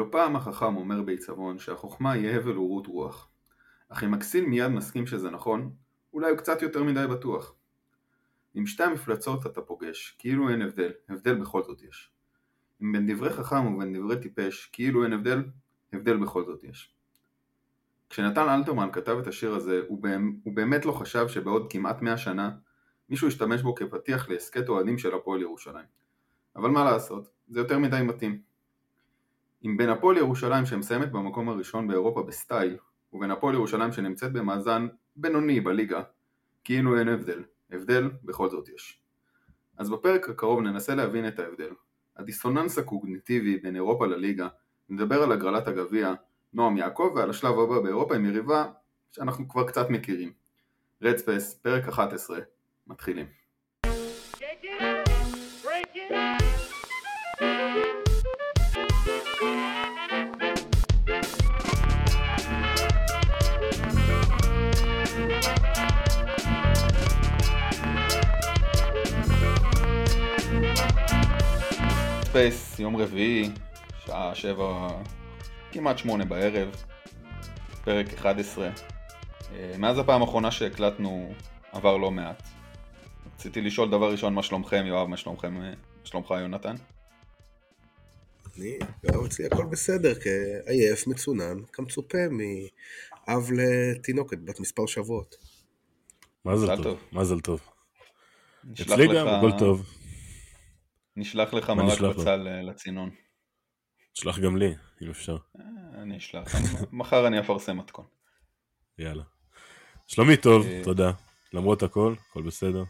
לא פעם החכם אומר בעיצבון שהחוכמה היא הבל ורות רוח. אך אם הכסיל מיד מסכים שזה נכון, אולי הוא קצת יותר מדי בטוח. עם שתי המפלצות אתה פוגש, כאילו אין הבדל, הבדל בכל זאת יש. אם בין דברי חכם ובין דברי טיפש, כאילו אין הבדל, הבדל בכל זאת יש. כשנתן אלתרמן כתב את השיר הזה, הוא, הוא באמת לא חשב שבעוד כמעט מאה שנה מישהו ישתמש בו כפתיח להסכת אוהדים של הפועל ירושלים. אבל מה לעשות, זה יותר מדי מתאים. אם בין הפועל ירושלים שמסיימת במקום הראשון באירופה בסטייל, ובין הפועל ירושלים שנמצאת במאזן בינוני בליגה, כאילו אין הבדל, הבדל בכל זאת יש. אז בפרק הקרוב ננסה להבין את ההבדל. הדיסוננס הקוגניטיבי בין אירופה לליגה, נדבר על הגרלת הגביע, נועם יעקב ועל השלב הבא באירופה עם יריבה שאנחנו כבר קצת מכירים. Redspace, פרק 11, מתחילים. ספייס, יום רביעי, שעה שבע, כמעט שמונה בערב, פרק 11. אה, מאז הפעם האחרונה שהקלטנו עבר לא מעט. רציתי לשאול דבר ראשון מה שלומכם, יואב, מה שלומכם, מה שלומך יונתן? אני, גם אצלי הכל בסדר, כעייף, מצונן, כמצופה מאב לתינוקת בת מספר שבועות. מזל טוב, מזל טוב. אצלי גם הכל טוב. נשלח לך מרק בצל לצינון. שלח גם לי, אם אפשר. אה, אני אשלח, מחר אני אפרסם מתכון. יאללה. שלומי טוב, אה, תודה. למרות הכל, הכל בסדר.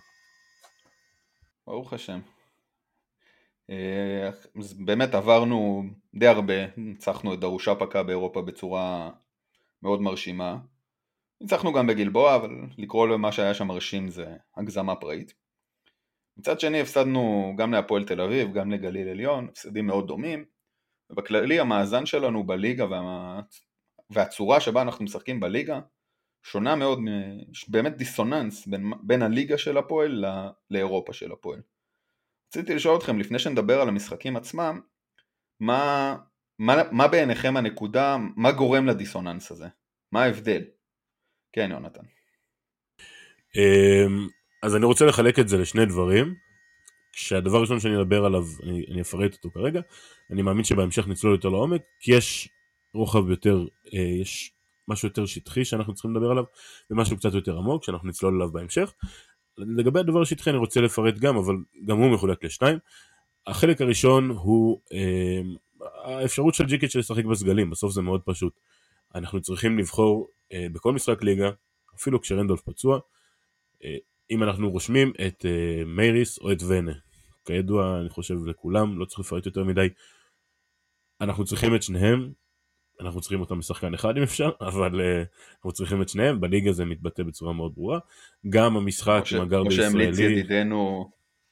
ברוך השם. אה, באמת עברנו די הרבה, ניצחנו את דרושה פקה באירופה בצורה מאוד מרשימה. ניצחנו גם בגלבוע, אבל לקרוא למה שהיה שם מרשים זה הגזמה פראית. מצד שני הפסדנו גם להפועל תל אביב, גם לגליל עליון, הפסדים מאוד דומים, ובכללי המאזן שלנו בליגה וה... והצורה שבה אנחנו משחקים בליגה שונה מאוד, באמת דיסוננס בין, בין הליגה של הפועל לא... לאירופה של הפועל. רציתי לשאול אתכם, לפני שנדבר על המשחקים עצמם, מה, מה, מה בעיניכם הנקודה, מה גורם לדיסוננס הזה? מה ההבדל? כן, יונתן. אמ, אז אני רוצה לחלק את זה לשני דברים. כשהדבר הראשון שאני אדבר עליו, אני, אני אפרט אותו כרגע, אני מאמין שבהמשך נצלול יותר לעומק, כי יש רוחב יותר, אה, יש משהו יותר שטחי שאנחנו צריכים לדבר עליו, ומשהו קצת יותר עמוק שאנחנו נצלול עליו בהמשך. לגבי הדבר השטחי אני רוצה לפרט גם, אבל גם הוא מחולק לשניים. החלק הראשון הוא אה, האפשרות של ג'יקיץ' לשחק בסגלים, בסוף זה מאוד פשוט. אנחנו צריכים לבחור אה, בכל משחק ליגה, אפילו כשרנדולף פצוע, אה, אם אנחנו רושמים את uh, מייריס או את ונה. כידוע, אני חושב לכולם, לא צריך לפרט יותר מדי. אנחנו צריכים את שניהם, אנחנו צריכים אותם בשחקן אחד אם אפשר, אבל uh, אנחנו צריכים את שניהם, בליגה זה מתבטא בצורה מאוד ברורה. גם המשחק עם הגר בישראלי...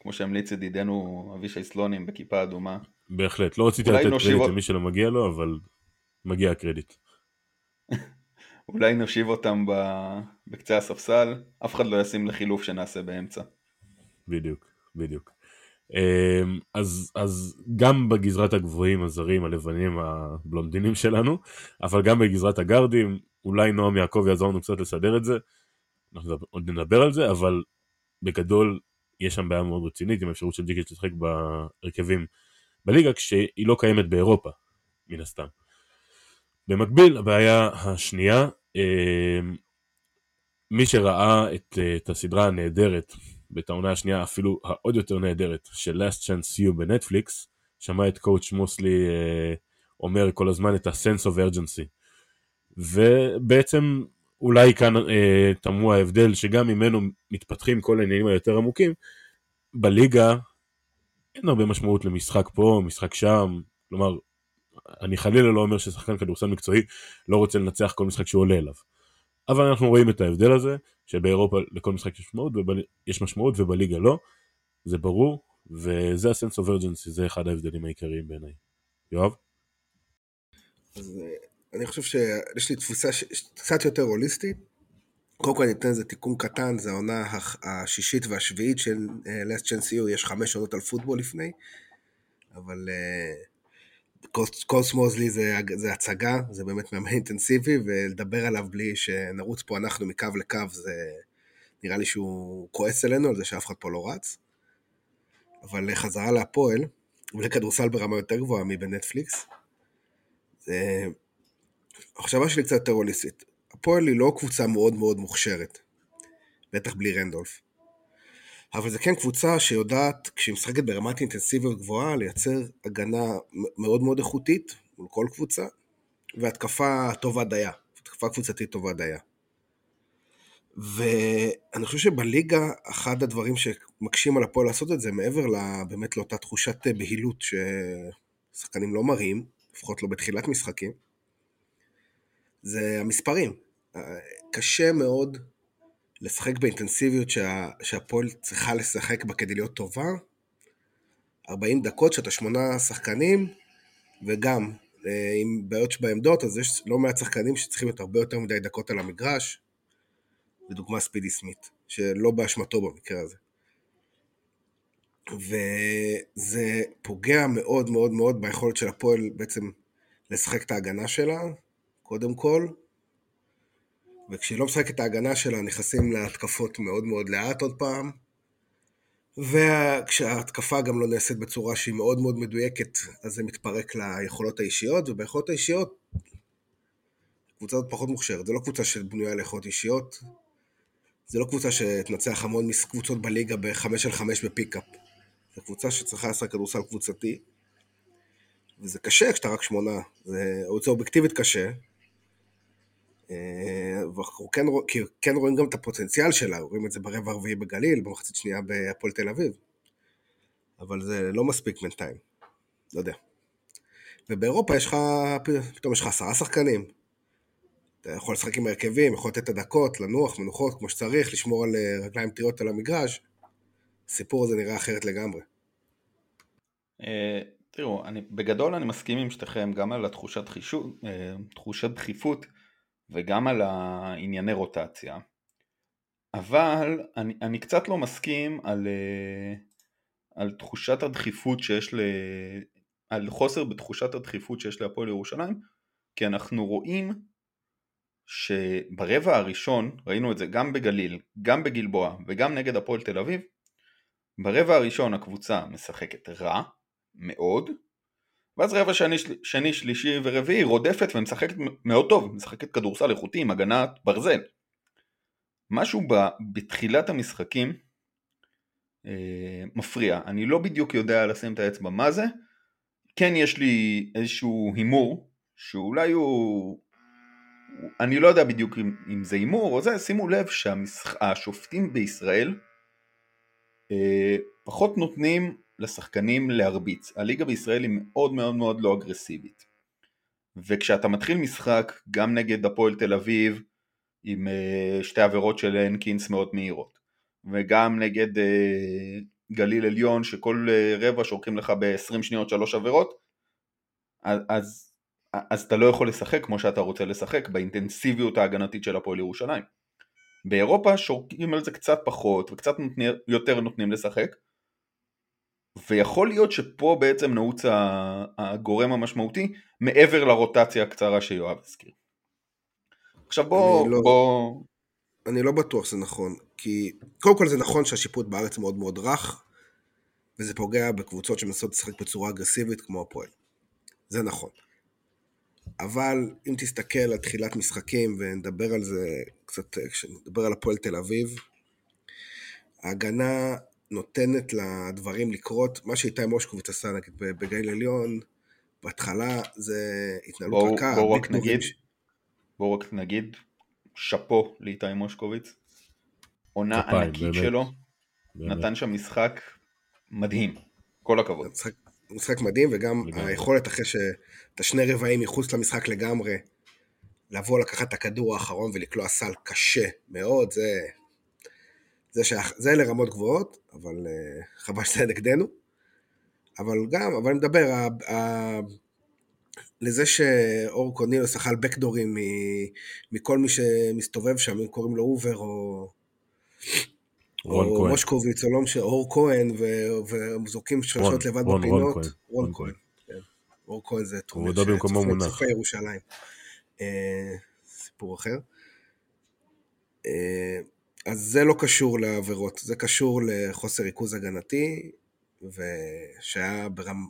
כמו שהמליץ ידידנו אבישי סלונים בכיפה אדומה. בהחלט, לא רציתי לתת קרדיט למי שלא מגיע לו, אבל מגיע הקרדיט. אולי נושיב אותם בקצה הספסל, אף אחד לא ישים לחילוף שנעשה באמצע. בדיוק, בדיוק. אמ, אז, אז גם בגזרת הגבוהים הזרים הלבנים הבלונדינים שלנו, אבל גם בגזרת הגרדים, אולי נועם יעקב יעזור לנו קצת לסדר את זה, אנחנו עוד נדבר על זה, אבל בגדול יש שם בעיה מאוד רצינית עם האפשרות של ג'יקיץ' לשחק בהרכבים בליגה כשהיא לא קיימת באירופה, מן הסתם. במקביל, הבעיה השנייה אמ, מי שראה את, את הסדרה הנהדרת, ואת העונה השנייה אפילו העוד יותר נהדרת, של Last Chance You בנטפליקס, שמע את קואוצ' מוסלי אה, אומר כל הזמן את ה-sense of urgency. ובעצם אולי כאן אה, תמוה ההבדל שגם ממנו מתפתחים כל העניינים היותר עמוקים, בליגה אין הרבה משמעות למשחק פה, משחק שם, כלומר אני חלילה לא אומר ששחקן כדורסל מקצועי לא רוצה לנצח כל משחק שהוא עולה אליו. אבל אנחנו רואים את ההבדל הזה, שבאירופה לכל משחק יש משמעות, ובל... יש משמעות ובליגה לא, זה ברור, וזה הסנס אוף ארג'נסי, זה אחד ההבדלים העיקריים בעיניי. יואב? אז אה, אני חושב שיש לי תפיסה ש... קצת יותר הוליסטית. קודם כל אני אתן איזה תיקון קטן, זה העונה השישית והשביעית של לסט צ'נסיו, יש חמש שנות על פוטבול לפני, אבל uh, קורס מוזלי זה, זה הצגה, זה באמת מאמן אינטנסיבי, ולדבר עליו בלי שנרוץ פה אנחנו מקו לקו, זה נראה לי שהוא כועס אלינו על זה שאף אחד פה לא רץ. אבל חזרה להפועל, ולכדורסל ברמה יותר גבוהה מבנטפליקס. זה... המחשבה שלי קצת יותר הוליסטית. הפועל היא לא קבוצה מאוד מאוד מוכשרת, בטח בלי רנדולף. אבל זו כן קבוצה שיודעת, כשהיא משחקת ברמת אינטנסיביות גבוהה, לייצר הגנה מאוד מאוד איכותית מול כל קבוצה, והתקפה טובה דייה, התקפה קבוצתית טובה דייה. ואני חושב שבליגה, אחד הדברים שמקשים על הפועל לעשות את זה, מעבר באמת לאותה תחושת בהילות ששחקנים לא מראים, לפחות לא בתחילת משחקים, זה המספרים. קשה מאוד לשחק באינטנסיביות שה, שהפועל צריכה לשחק בה כדי להיות טובה. 40 דקות שאתה שמונה שחקנים, וגם אה, עם בעיות שבעמדות, אז יש לא מעט שחקנים שצריכים להיות הרבה יותר מדי דקות על המגרש. לדוגמה ספידי סמית, שלא באשמתו במקרה הזה. וזה פוגע מאוד מאוד מאוד ביכולת של הפועל בעצם לשחק את ההגנה שלה, קודם כל, וכשהיא לא משחקת את ההגנה שלה נכנסים להתקפות מאוד מאוד לאט עוד פעם, וכשההתקפה גם לא נעשית בצורה שהיא מאוד מאוד מדויקת, אז זה מתפרק ליכולות האישיות, וביכולות האישיות, קבוצה הזאת פחות מוכשרת, זו לא קבוצה שבנויה ליכולות אישיות, זה לא קבוצה שתנצח המון קבוצות בליגה בחמש על חמש בפיקאפ. זו קבוצה שצריכה לעשות כדורסל קבוצתי, וזה קשה כשאתה רק שמונה, זה, אובייקטיבית קשה, ואנחנו כן, כן רואים גם את הפוטנציאל שלה, רואים את זה ברבע הרביעי בגליל, במחצית שנייה בהפועל תל אביב. אבל זה לא מספיק בינתיים, לא יודע. ובאירופה יש לך, פתאום יש לך עשרה שחקנים. אתה יכול לשחק עם הרכבים, יכול לתת את הדקות, לנוח, מנוחות כמו שצריך, לשמור על אה, רגליים טריות על המגרש. הסיפור הזה נראה אחרת לגמרי. אה, תראו, בגדול אני מסכים עם שתיכם גם על התחושת חישות, תחושת דחיפות. וגם על הענייני רוטציה, אבל אני, אני קצת לא מסכים על, אה, על תחושת הדחיפות שיש ל... על חוסר בתחושת הדחיפות שיש להפועל ירושלים, כי אנחנו רואים שברבע הראשון, ראינו את זה גם בגליל, גם בגלבוע וגם נגד הפועל תל אביב, ברבע הראשון הקבוצה משחקת רע מאוד, ואז רבע שני, שני, שלישי ורביעי רודפת ומשחקת מאוד טוב, משחקת כדורסל איכותי עם הגנת ברזל. משהו ב, בתחילת המשחקים אה, מפריע, אני לא בדיוק יודע לשים את האצבע מה זה, כן יש לי איזשהו הימור, שאולי הוא... אני לא יודע בדיוק אם, אם זה הימור או זה, שימו לב שהשופטים בישראל אה, פחות נותנים לשחקנים להרביץ. הליגה בישראל היא מאוד מאוד מאוד לא אגרסיבית. וכשאתה מתחיל משחק גם נגד הפועל תל אביב עם uh, שתי עבירות של הנקינס מאוד מהירות וגם נגד uh, גליל עליון שכל uh, רבע שורקים לך ב-20 שניות שלוש עבירות אז, אז, אז אתה לא יכול לשחק כמו שאתה רוצה לשחק באינטנסיביות ההגנתית של הפועל ירושלים. באירופה שורקים על זה קצת פחות וקצת יותר נותנים לשחק ויכול להיות שפה בעצם נעוץ הגורם המשמעותי מעבר לרוטציה הקצרה שיואב הזכיר. עכשיו בוא, לא, בוא... אני לא בטוח שזה נכון, כי קודם כל זה נכון שהשיפוט בארץ מאוד מאוד רך, וזה פוגע בקבוצות שמנסות לשחק בצורה אגרסיבית כמו הפועל. זה נכון. אבל אם תסתכל על תחילת משחקים, ונדבר על זה קצת, כשנדבר על הפועל תל אביב, ההגנה נותנת לדברים לקרות, מה שאיתי מושקוביץ עשה נגיד בגליל עליון, בהתחלה זה התנהלות בוא, רכה. בואו רק נגיד, ש... בואו רק נגיד, שאפו לאיתי מושקוביץ, עונה כפיים, ענקית באמת. שלו, באמת. נתן שם משחק מדהים, כל הכבוד. משחק, משחק מדהים, וגם מדהים. היכולת אחרי שאתה שני רבעים מחוץ למשחק לגמרי, לבוא לקחת את הכדור האחרון ולקלוע סל קשה מאוד, זה זה, שייך, זה לרמות גבוהות, אבל uh, חבל שזה נגדנו. אבל גם, אבל אני מדבר, ה, ה, לזה שאור קונילוס אכל בקדורים מכל מי שמסתובב שם, אם קוראים לו אובר או... או מושקוביץ, או לא משנה, אור כהן, וזורקים שלושות לבד רון, בפינות. רון כהן. רון כהן, כן. אור כהן זה במקומו שצופה- ירושלים. אה, סיפור אחר. אה, אז זה לא קשור לעבירות, זה קשור לחוסר ריכוז הגנתי, ושהיה ברם...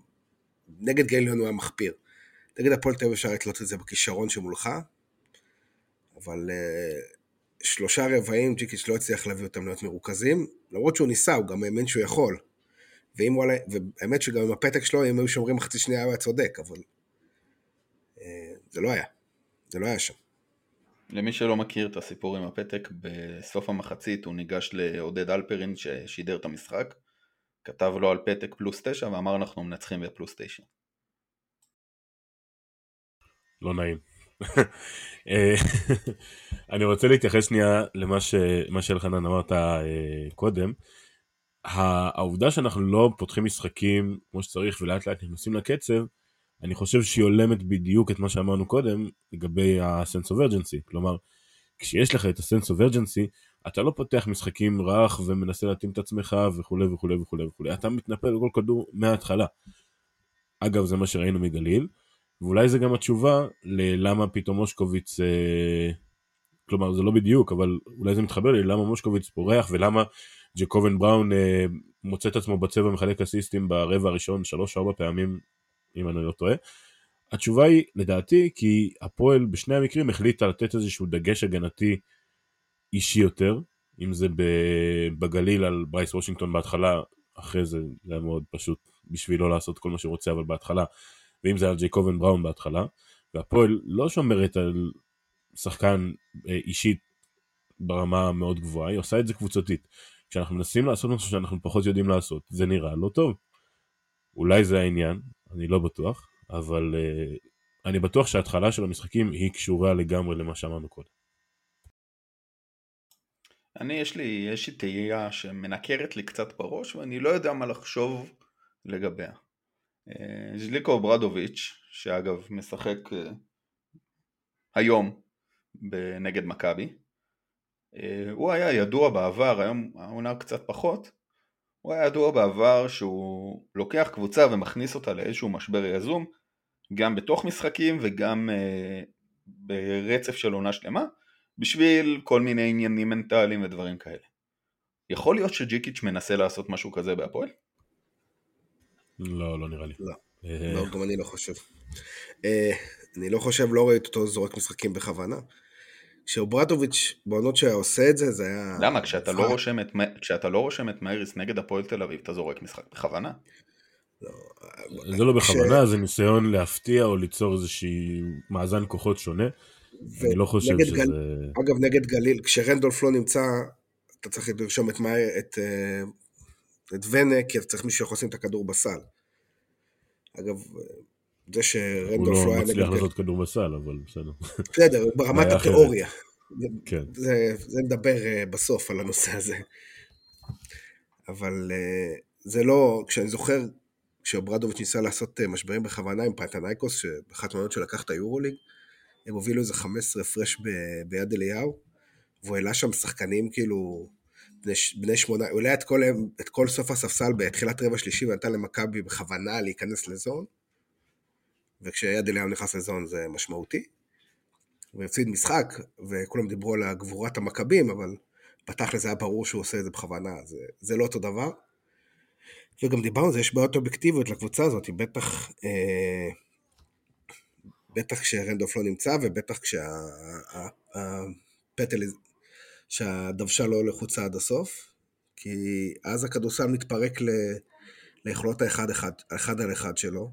נגד גיליון הוא היה מחפיר. נגד הפועל תל אביב אפשר לתלות את זה בכישרון שמולך, אבל אה, שלושה רבעים ג'יקיץ' לא הצליח להביא אותם להיות מרוכזים, למרות שהוא ניסה, הוא גם האמין שהוא יכול. ואם הוא עלה, והאמת שגם עם הפתק שלו, אם היו שומרים מחצית שנייה, הוא היה צודק, אבל אה, זה לא היה. זה לא היה שם. למי שלא מכיר את הסיפור עם הפתק, בסוף המחצית הוא ניגש לעודד אלפרין ששידר את המשחק, כתב לו על פתק פלוס תשע ואמר אנחנו מנצחים בפלוס תשע. לא נעים. אני רוצה להתייחס שנייה למה ש- שאלחנן אמרת אה, קודם. העובדה שאנחנו לא פותחים משחקים כמו שצריך ולאט לאט נכנסים לקצב, אני חושב שהיא הולמת בדיוק את מה שאמרנו קודם לגבי ה-sense of urgency. כלומר, כשיש לך את ה-sense of urgency, אתה לא פותח משחקים רך ומנסה להתאים את עצמך וכולי וכולי וכולי וכולי. אתה מתנפל לכל כדור מההתחלה. אגב, זה מה שראינו מגליל, ואולי זה גם התשובה ללמה פתאום מושקוביץ, אה, כלומר זה לא בדיוק, אבל אולי זה מתחבר לי למה מושקוביץ פורח ולמה ג'קובן בראון אה, מוצא את עצמו בצבע מחלק אסיסטים ברבע הראשון שלוש-ארבע פעמים, אם אני לא טועה. התשובה היא, לדעתי, כי הפועל בשני המקרים החליטה לתת איזשהו דגש הגנתי אישי יותר, אם זה בגליל על ברייס וושינגטון בהתחלה, אחרי זה זה היה מאוד פשוט בשבילו לעשות כל מה שהוא רוצה, אבל בהתחלה, ואם זה על ג'ייקובן בראון בהתחלה, והפועל לא שומרת על שחקן אה, אישית ברמה מאוד גבוהה, היא עושה את זה קבוצתית. כשאנחנו מנסים לעשות משהו שאנחנו פחות יודעים לעשות, זה נראה לא טוב. אולי זה העניין, אני לא בטוח, אבל uh, אני בטוח שההתחלה של המשחקים היא קשורה לגמרי למה שאמרנו קודם. אני יש לי, לי תהייה שמנקרת לי קצת בראש ואני לא יודע מה לחשוב לגביה. אה, ז'ליקו ברדוביץ', שאגב משחק אה, היום נגד מכבי, הוא היה ידוע בעבר, היום העונה קצת פחות, הוא היה ידוע בעבר שהוא לוקח קבוצה ומכניס אותה לאיזשהו משבר יזום, גם בתוך משחקים וגם אה, ברצף של עונה שלמה, בשביל כל מיני עניינים מנטליים ודברים כאלה. יכול להיות שג'יקיץ' מנסה לעשות משהו כזה בהפועל? לא, לא נראה לי. לא. אה, לא, גם אני לא חושב. אה, אני לא חושב, לא ראיתי אותו זורק משחקים בכוונה. כשאוברטוביץ' בעונות שהיה עושה את זה, זה היה... למה? כשאתה לא. רושם את כשאתה לא רושם את מאיריס נגד הפועל תל אביב, אתה זורק משחק בכוונה? זה לא בכוונה, זה ניסיון להפתיע או ליצור איזשהי מאזן כוחות שונה. אני לא חושב שזה... גל- אגב, נגד גליל, כשרנדולף לא נמצא, אתה צריך לרשום את, מאי, את, אה, את ונה, כי אתה צריך מישהו שיכול לשים את הכדור בסל. אגב, זה הוא שרנדולף לא לא היה מצליח נגד... לעשות כדור בסל, אבל בסדר. בסדר, ברמת. התיאוריה. כן. זה, זה נדבר אה, בסוף על הנושא הזה. אבל אה, זה לא, כשאני זוכר, כשאוברדוביץ' ניסה לעשות אה, משברים בכוונה עם פנתנייקוס, שבאחת מהעונות שלקח את היורוליג, הם הובילו איזה 15 הפרש ב- ביד אליהו, והוא העלה שם שחקנים כאילו, בני, שמונה, הוא העלה את כל, את כל סוף הספסל בתחילת רבע שלישי ונתן למכבי בכוונה להיכנס לזון, וכשיד אליהו נכנס לזון זה משמעותי. הוא הפסיד משחק, וכולם דיברו על גבורת המכבים, אבל בתכל'ס היה ברור שהוא עושה את זה בכוונה, זה, זה לא אותו דבר. וגם דיברנו על זה, יש בעיות אובייקטיביות לקבוצה הזאת, בטח, אה, בטח כשרנדולף לא נמצא, ובטח כשהפטל, שהדוושה לא לחוצה עד הסוף, כי אז הכדורסל מתפרק ל, ליכולות האחד אחד, האחד על אחד שלו,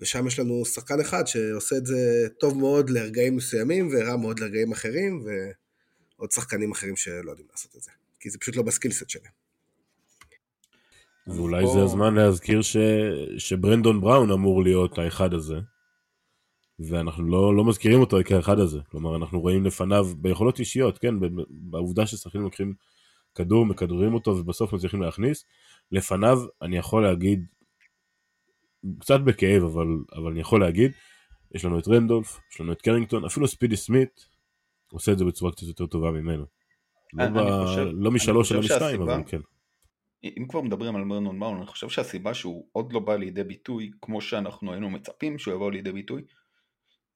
ושם יש לנו שחקן אחד שעושה את זה טוב מאוד לרגעים מסוימים, ורע מאוד לרגעים אחרים, ועוד שחקנים אחרים שלא יודעים לעשות את זה. כי זה פשוט לא בסקילסט שלהם. ואולי זה הזמן להזכיר ש... שברנדון בראון אמור להיות האחד הזה, ואנחנו לא, לא מזכירים אותו כאחד הזה. כלומר, אנחנו רואים לפניו ביכולות אישיות, כן, בעובדה ששחקנים לוקחים כדור, מכדררים אותו ובסוף מצליחים להכניס, לפניו אני יכול להגיד, קצת בכאב, אבל, אבל אני יכול להגיד, יש לנו את רנדולף, יש לנו את קרינגטון, אפילו ספידי סמית עושה את זה בצורה קצת יותר טובה ממנו. לא, ב... חושב- לא משלוש אלא משתיים, אבל כן. אם כבר מדברים על ברנדון בראון, אני חושב שהסיבה שהוא עוד לא בא לידי ביטוי, כמו שאנחנו היינו מצפים שהוא יבוא לידי ביטוי,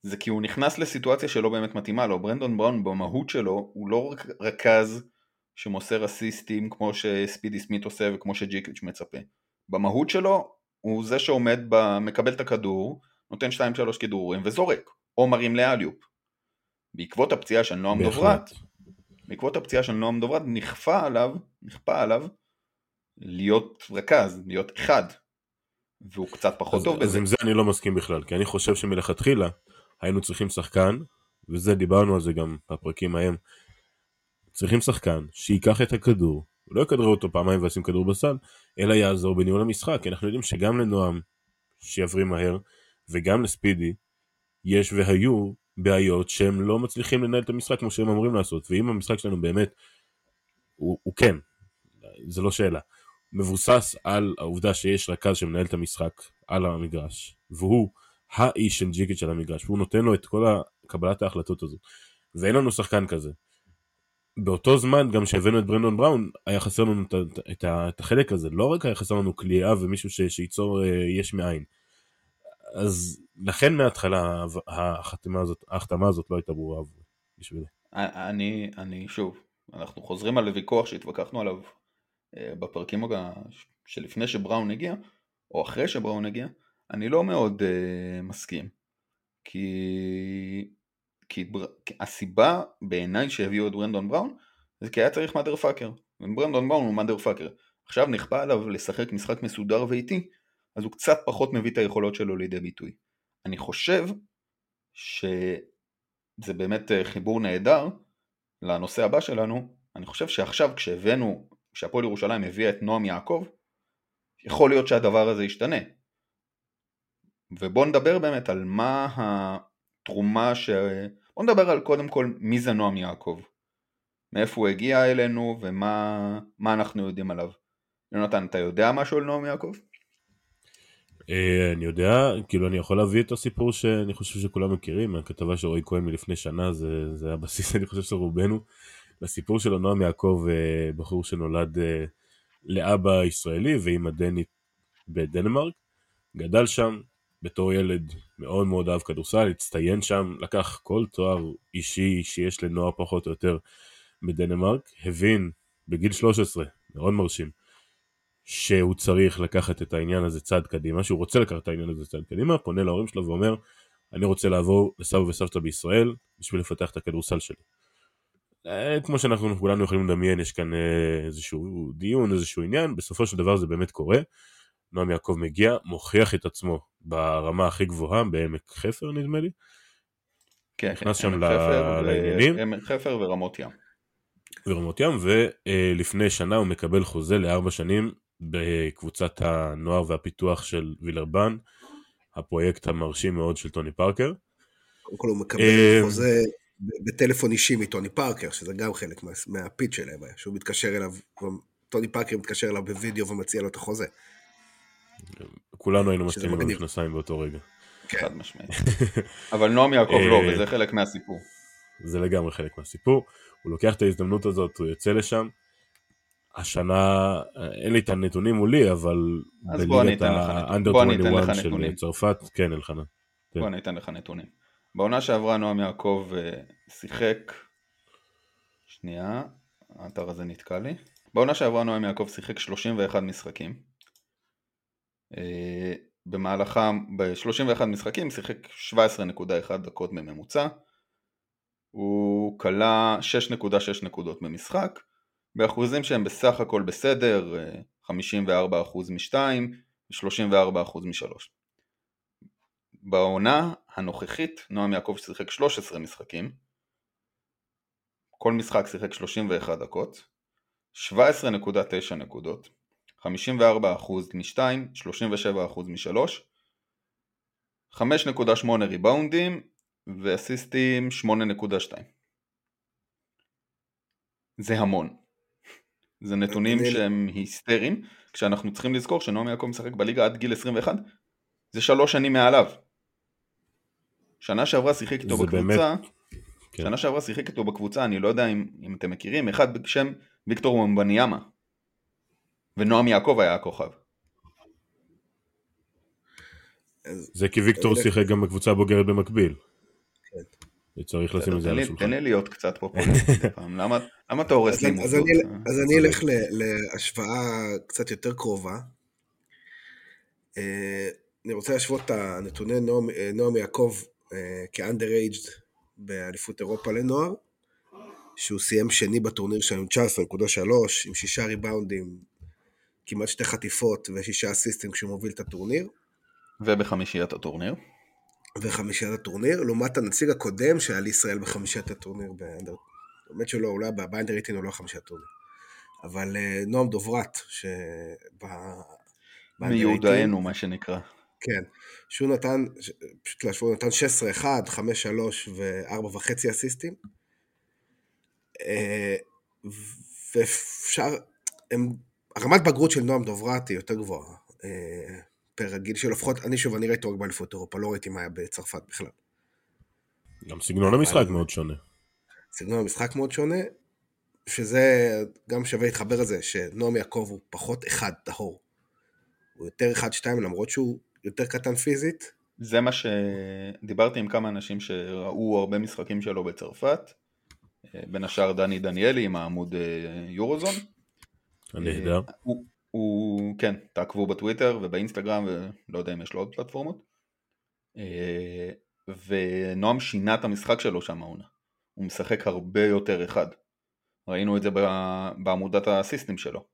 זה כי הוא נכנס לסיטואציה שלא באמת מתאימה לו. ברנדון בראון במהות שלו הוא לא רק רכז שמוסר אסיסטים כמו שספידי סמית עושה וכמו שג'יקיץ' מצפה. במהות שלו הוא זה שעומד, ב... מקבל את הכדור, נותן 2-3 כדורים וזורק, או מרים לאליופ. בעקבות הפציעה של נועם דוברת, בעקבות הפציעה של נועם דוברת נכפה עליו, נכפה עליו להיות רכז, להיות אחד, והוא קצת פחות אז, טוב אז בזה. עם זה אני לא מסכים בכלל, כי אני חושב שמלכתחילה היינו צריכים שחקן, וזה דיברנו על זה גם בפרקים ההם, צריכים שחקן שייקח את הכדור, לא יכדרר אותו פעמיים וישים כדור בסל, אלא יעזור בניהול המשחק, כי אנחנו יודעים שגם לנועם שיבריא מהר, וגם לספידי, יש והיו בעיות שהם לא מצליחים לנהל את המשחק כמו שהם אמורים לעשות, ואם המשחק שלנו באמת, הוא, הוא כן, זה לא שאלה, מבוסס על העובדה שיש רכז שמנהל את המשחק על המגרש, והוא האיש של ג'יקיץ' על המגרש, והוא נותן לו את כל קבלת ההחלטות הזאת, ואין לנו שחקן כזה. באותו זמן גם שהבאנו את ברנדון בראון היה חסר לנו את, את, את החלק הזה. לא רק היה חסר לנו כליאה ומישהו ש, שייצור uh, יש מאין. אז לכן מההתחלה החתימה הזאת ההחתמה הזאת לא הייתה ברורה בשבילי. אני, אני שוב אנחנו חוזרים על הוויכוח שהתווכחנו עליו uh, בפרקים שלפני שבראון הגיע או אחרי שבראון הגיע אני לא מאוד uh, מסכים. כי כי בר... הסיבה בעיניי שהביאו את ברנדון בראון זה כי היה צריך מאדר פאקר. וברנדון בראון הוא מאדר פאקר. עכשיו נכפה עליו לשחק משחק מסודר ואיטי אז הוא קצת פחות מביא את היכולות שלו לידי ביטוי. אני חושב שזה באמת אה, חיבור נהדר לנושא הבא שלנו. אני חושב שעכשיו כשהבאנו כשהפועל ירושלים הביאה את נועם יעקב יכול להיות שהדבר הזה ישתנה. ובואו נדבר באמת על מה תרומה ש... בוא נדבר על קודם כל מי זה נועם יעקב. מאיפה הוא הגיע אלינו ומה אנחנו יודעים עליו. יונתן, אתה יודע משהו על נועם יעקב? אה, אני יודע, כאילו אני יכול להביא את הסיפור שאני חושב שכולם מכירים, הכתבה של רועי כהן מלפני שנה, זה, זה הבסיס אני חושב של רובנו. לסיפור של נועם יעקב, אה, בחור שנולד אה, לאבא ישראלי ואימא דנית בדנמרק, גדל שם, בתור ילד מאוד מאוד אהב כדורסל, הצטיין שם, לקח כל תואר אישי שיש לנוער פחות או יותר בדנמרק, הבין בגיל 13, מאוד מרשים, שהוא צריך לקחת את העניין הזה צעד קדימה, שהוא רוצה לקחת את העניין הזה צעד קדימה, פונה להורים שלו ואומר, אני רוצה לעבור לסבא וסבתא בישראל בשביל לפתח את הכדורסל שלי. אה, כמו שאנחנו כולנו יכולים לדמיין, יש כאן אה, איזשהו דיון, איזשהו עניין, בסופו של דבר זה באמת קורה. נועם יעקב מגיע, מוכיח את עצמו ברמה הכי גבוהה, בעמק חפר נדמה לי. כן, נכנס שם לעניינים. עמק חפר ורמות ים. ורמות ים, ולפני שנה הוא מקבל חוזה לארבע שנים בקבוצת הנוער והפיתוח של וילרבן, הפרויקט המרשים מאוד של טוני פארקר. קודם כל הוא מקבל אה, חוזה בטלפון אישי מטוני פארקר, שזה גם חלק מהפיץ שלהם שהוא מתקשר אליו, טוני פארקר מתקשר אליו בווידאו ומציע לו את החוזה. כולנו היינו מסתירים על המכנסיים באותו רגע. כן. חד משמעית. אבל נועם יעקב לא, אה, וזה חלק מהסיפור. זה לגמרי חלק מהסיפור. הוא לוקח את ההזדמנות הזאת, הוא יוצא לשם. השנה, אין לי את הנתונים מולי, אבל בליגת ה-under 21 של צרפת, כן אלחנן. בוא אני אתן לך נתונים. בעונה שעברה נועם יעקב אה, שיחק, שנייה, האתר הזה נתקע לי. בעונה שעברה נועם יעקב שיחק 31 משחקים. במהלכם, ב-31 משחקים שיחק 17.1 דקות מממוצע, הוא כלה 6.6 נקודות במשחק, באחוזים שהם בסך הכל בסדר, 54% מ-2 ו-34% מ-3. בעונה הנוכחית נועם יעקב שיחק 13 משחקים, כל משחק שיחק 31 דקות, 17.9 נקודות, 54% מ-2, 37% מ-3, 5.8 ריבאונדים ואסיסטים 8.2. זה המון. זה נתונים שהם היסטריים, כשאנחנו צריכים לזכור שנועם יעקב משחק בליגה עד גיל 21, זה שלוש שנים מעליו. שנה שעברה שיחק איתו בקבוצה, באמת... כן. שנה שעברה שיחק איתו בקבוצה, אני לא יודע אם, אם אתם מכירים, אחד בשם ויקטור ממבניאמה. ונועם יעקב היה הכוכב. זה כי ויקטור שיחק גם בקבוצה הבוגרת במקביל. כן. וצריך לשים את זה על לי- השולחן. תן לי להיות קצת פופוליסטי פעם, למה אתה הורס לי אני- אז? אני-. אלך ל- להשוואה קצת יותר קרובה. אה, אני רוצה להשוות את הנתוני נועם- אה, יעקב אה, כ-underaged באליפות אירופה לנוער, שהוא סיים שני בטורניר שלנו עם 19.3, עם שישה ריבאונדים, כמעט שתי חטיפות ושישה אסיסטים כשהוא מוביל את הטורניר, ובחמישיית הטורניר. וחמישיית הטורניר, לעומת הנציג הקודם שהיה לישראל בחמישיית הטורניר באנדר... האמת שלא, אולי באנדר איטין הוא לא חמישיית הטורניר. אבל אה, נועם דוברת, שב... מיודענו מה שנקרא. כן, שהוא נתן, פשוט להשוות, נתן 16-1, 5-3 ו-4.5 אסיסטים. אה, ואפשר, הם, הרמת בגרות של נועם דוברת היא יותר גבוהה. אה, פר הגיל שלו, לפחות, אני שוב, אני ראיתי רק באליפות אירופה, לא ראיתי מה היה בצרפת בכלל. גם סגנון המשחק מאוד שונה. סגנון המשחק מאוד שונה, שזה גם שווה להתחבר לזה, שנועם יעקב הוא פחות אחד טהור. הוא יותר אחד שתיים למרות שהוא יותר קטן פיזית, זה מה שדיברתי עם כמה אנשים שראו הרבה משחקים שלו בצרפת, אה, בין השאר דני דניאלי עם העמוד אה, Eurozone. הנהדר. אה, הוא, הוא, כן, תעקבו בטוויטר ובאינסטגרם ולא יודע אם יש לו עוד פלטפורמות. אה, ונועם שינה את המשחק שלו שם העונה. הוא משחק הרבה יותר אחד. ראינו את זה בעמודת האסיסטים שלו.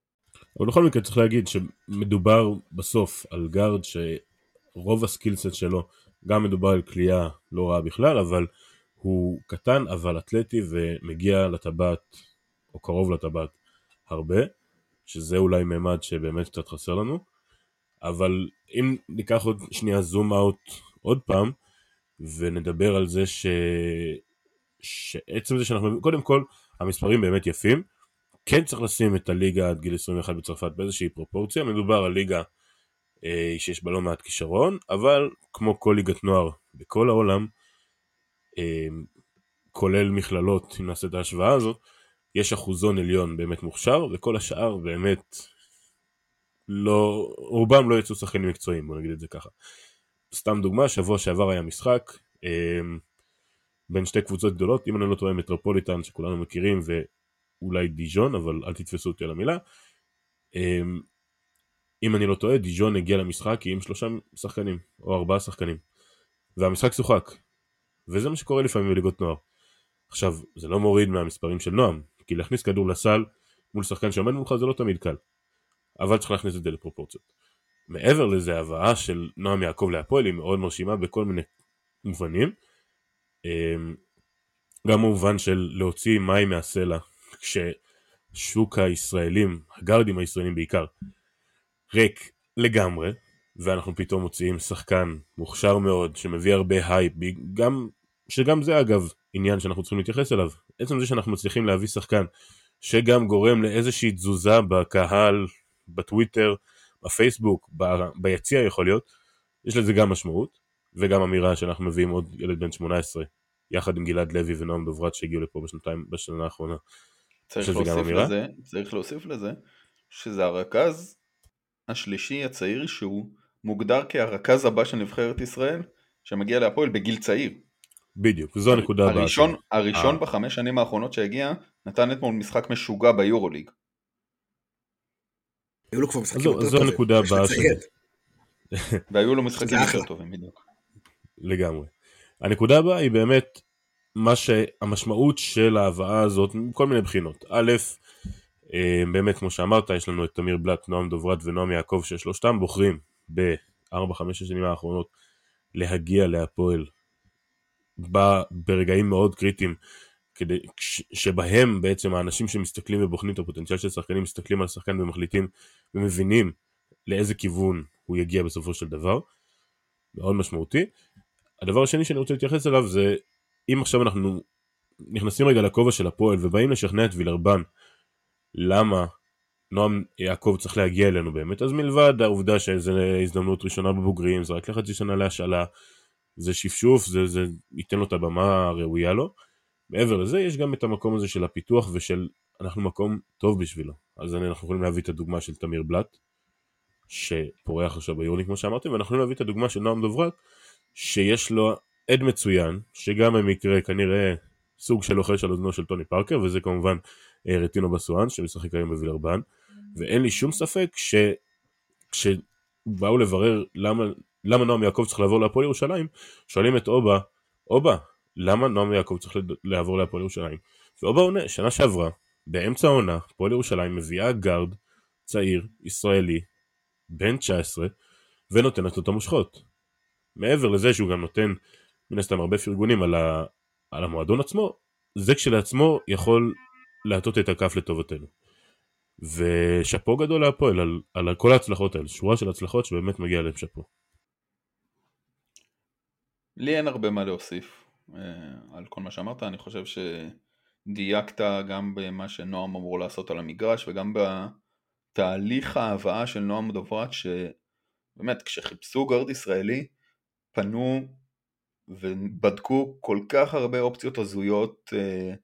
אבל בכל מקרה צריך להגיד שמדובר בסוף על גארד שרוב ה skillset שלו, גם מדובר על כליאה לא רעה בכלל, אבל הוא קטן אבל אתלטי ומגיע לטבעת, או קרוב לטבעת, הרבה, שזה אולי ממד שבאמת קצת חסר לנו. אבל אם ניקח עוד שנייה זום אאוט עוד פעם, ונדבר על זה ש... שעצם זה שאנחנו, קודם כל, המספרים באמת יפים, כן צריך לשים את הליגה עד גיל 21 בצרפת באיזושהי פרופורציה, מדובר על ליגה אה, שיש בה לא מעט כישרון, אבל כמו כל ליגת נוער בכל העולם, אה, כולל מכללות, אם נעשה את ההשוואה הזאת, יש אחוזון עליון באמת מוכשר, וכל השאר באמת לא, רובם לא יצאו שחקנים מקצועיים, בוא נגיד את זה ככה. סתם דוגמה, שבוע שעבר היה משחק אה, בין שתי קבוצות גדולות, אם אני לא טועה מטרופוליטן שכולנו מכירים, ואולי דיז'ון, אבל אל תתפסו אותי על המילה. אה, אם אני לא טועה, דיז'ון הגיע למשחק עם שלושה שחקנים, או ארבעה שחקנים. והמשחק שוחק. וזה מה שקורה לפעמים בליגות נוער. עכשיו, זה לא מוריד מהמספרים של נועם, כי להכניס כדור לסל מול שחקן שעומד מולך זה לא תמיד קל. אבל צריך להכניס את זה לפרופורציות. מעבר לזה, ההבאה של נועם יעקב להפועל היא מאוד מרשימה בכל מיני מובנים. אמ, גם במובן של להוציא מים מהסלע, כששוק הישראלים, הגארדים הישראלים בעיקר, ריק לגמרי, ואנחנו פתאום מוציאים שחקן מוכשר מאוד, שמביא הרבה הייפ, גם, שגם זה אגב עניין שאנחנו צריכים להתייחס אליו. עצם זה שאנחנו מצליחים להביא שחקן שגם גורם לאיזושהי תזוזה בקהל, בטוויטר, בפייסבוק, ב- ביציע יכול להיות, יש לזה גם משמעות, וגם אמירה שאנחנו מביאים עוד ילד בן 18, יחד עם גלעד לוי ונועם דוברת שהגיעו לפה בשנתיים, בשנה האחרונה. צריך להוסיף? לזה, צריך להוסיף לזה, שזה הרכז השלישי הצעיר שהוא מוגדר כהרכז הבא של נבחרת ישראל, שמגיע להפועל בגיל צעיר. בדיוק, זו הנקודה הבאה. הראשון. הראשון אה. בחמש שנים האחרונות שהגיע, נתן אתמול משחק משוגע ביורוליג. היו לו כבר משחקים זו- יותר זו טובים. הנקודה יש הבאה. שלי. והיו לו משחקים יותר. טובים בדיוק. לגמרי. הנקודה הבאה היא באמת מה שהמשמעות של ההבאה הזאת מכל מיני בחינות. א', אה, באמת כמו שאמרת, יש לנו את תמיר בלאט, נועם דוברת ונועם יעקב, ששלושתם בוחרים ב-4-5 השנים האחרונות להגיע להפועל ב- ברגעים מאוד קריטיים, כדי, שבהם בעצם האנשים שמסתכלים ובוחנים את הפוטנציאל של שחקנים, מסתכלים על שחקן ומחליטים ומבינים לאיזה כיוון הוא יגיע בסופו של דבר. מאוד משמעותי. הדבר השני שאני רוצה להתייחס אליו זה אם עכשיו אנחנו נכנסים רגע לכובע של הפועל ובאים לשכנע את וילרבן למה נועם יעקב צריך להגיע אלינו באמת אז מלבד העובדה שזו הזדמנות ראשונה בבוגרים זה רק לחצי שנה להשאלה זה שפשוף זה, זה ייתן לו את הבמה הראויה לו. מעבר לזה יש גם את המקום הזה של הפיתוח ושל אנחנו מקום טוב בשבילו. אז אנחנו יכולים להביא את הדוגמה של תמיר בלאט, שפורח עכשיו ביורלינק כמו שאמרתי, ואנחנו יכולים להביא את הדוגמה של נועם דוברת, שיש לו עד מצוין, שגם במקרה כנראה סוג של לוחש על אוזנו של טוני פארקר, וזה כמובן אה, רטינו בסואן, שמשחק היום בווילרבן, ואין לי שום ספק ש... כשבאו לברר למה, למה נועם יעקב צריך לעבור להפועל ירושלים, שואלים את אובה, אובה, למה נועם יעקב צריך לעבור להפועל ירושלים? ואובה עונה, שנה שעברה, באמצע העונה, הפועל ירושלים מביאה גארד צעיר, ישראלי, בן 19, ונותנת אותו מושכות. מעבר לזה שהוא גם נותן מן הסתם הרבה פרגונים על, ה, על המועדון עצמו, זה כשלעצמו יכול להטות את הכף לטובתנו. ושאפו גדול להפועל על, על כל ההצלחות האלה, שורה של הצלחות שבאמת מגיע להם שאפו. לי אין הרבה מה להוסיף אה, על כל מה שאמרת, אני חושב שדייקת גם במה שנועם אמור לעשות על המגרש וגם בתהליך ההבאה של נועם דוברת שבאמת כשחיפשו גארד ישראלי פנו ובדקו כל כך הרבה אופציות הזויות אה,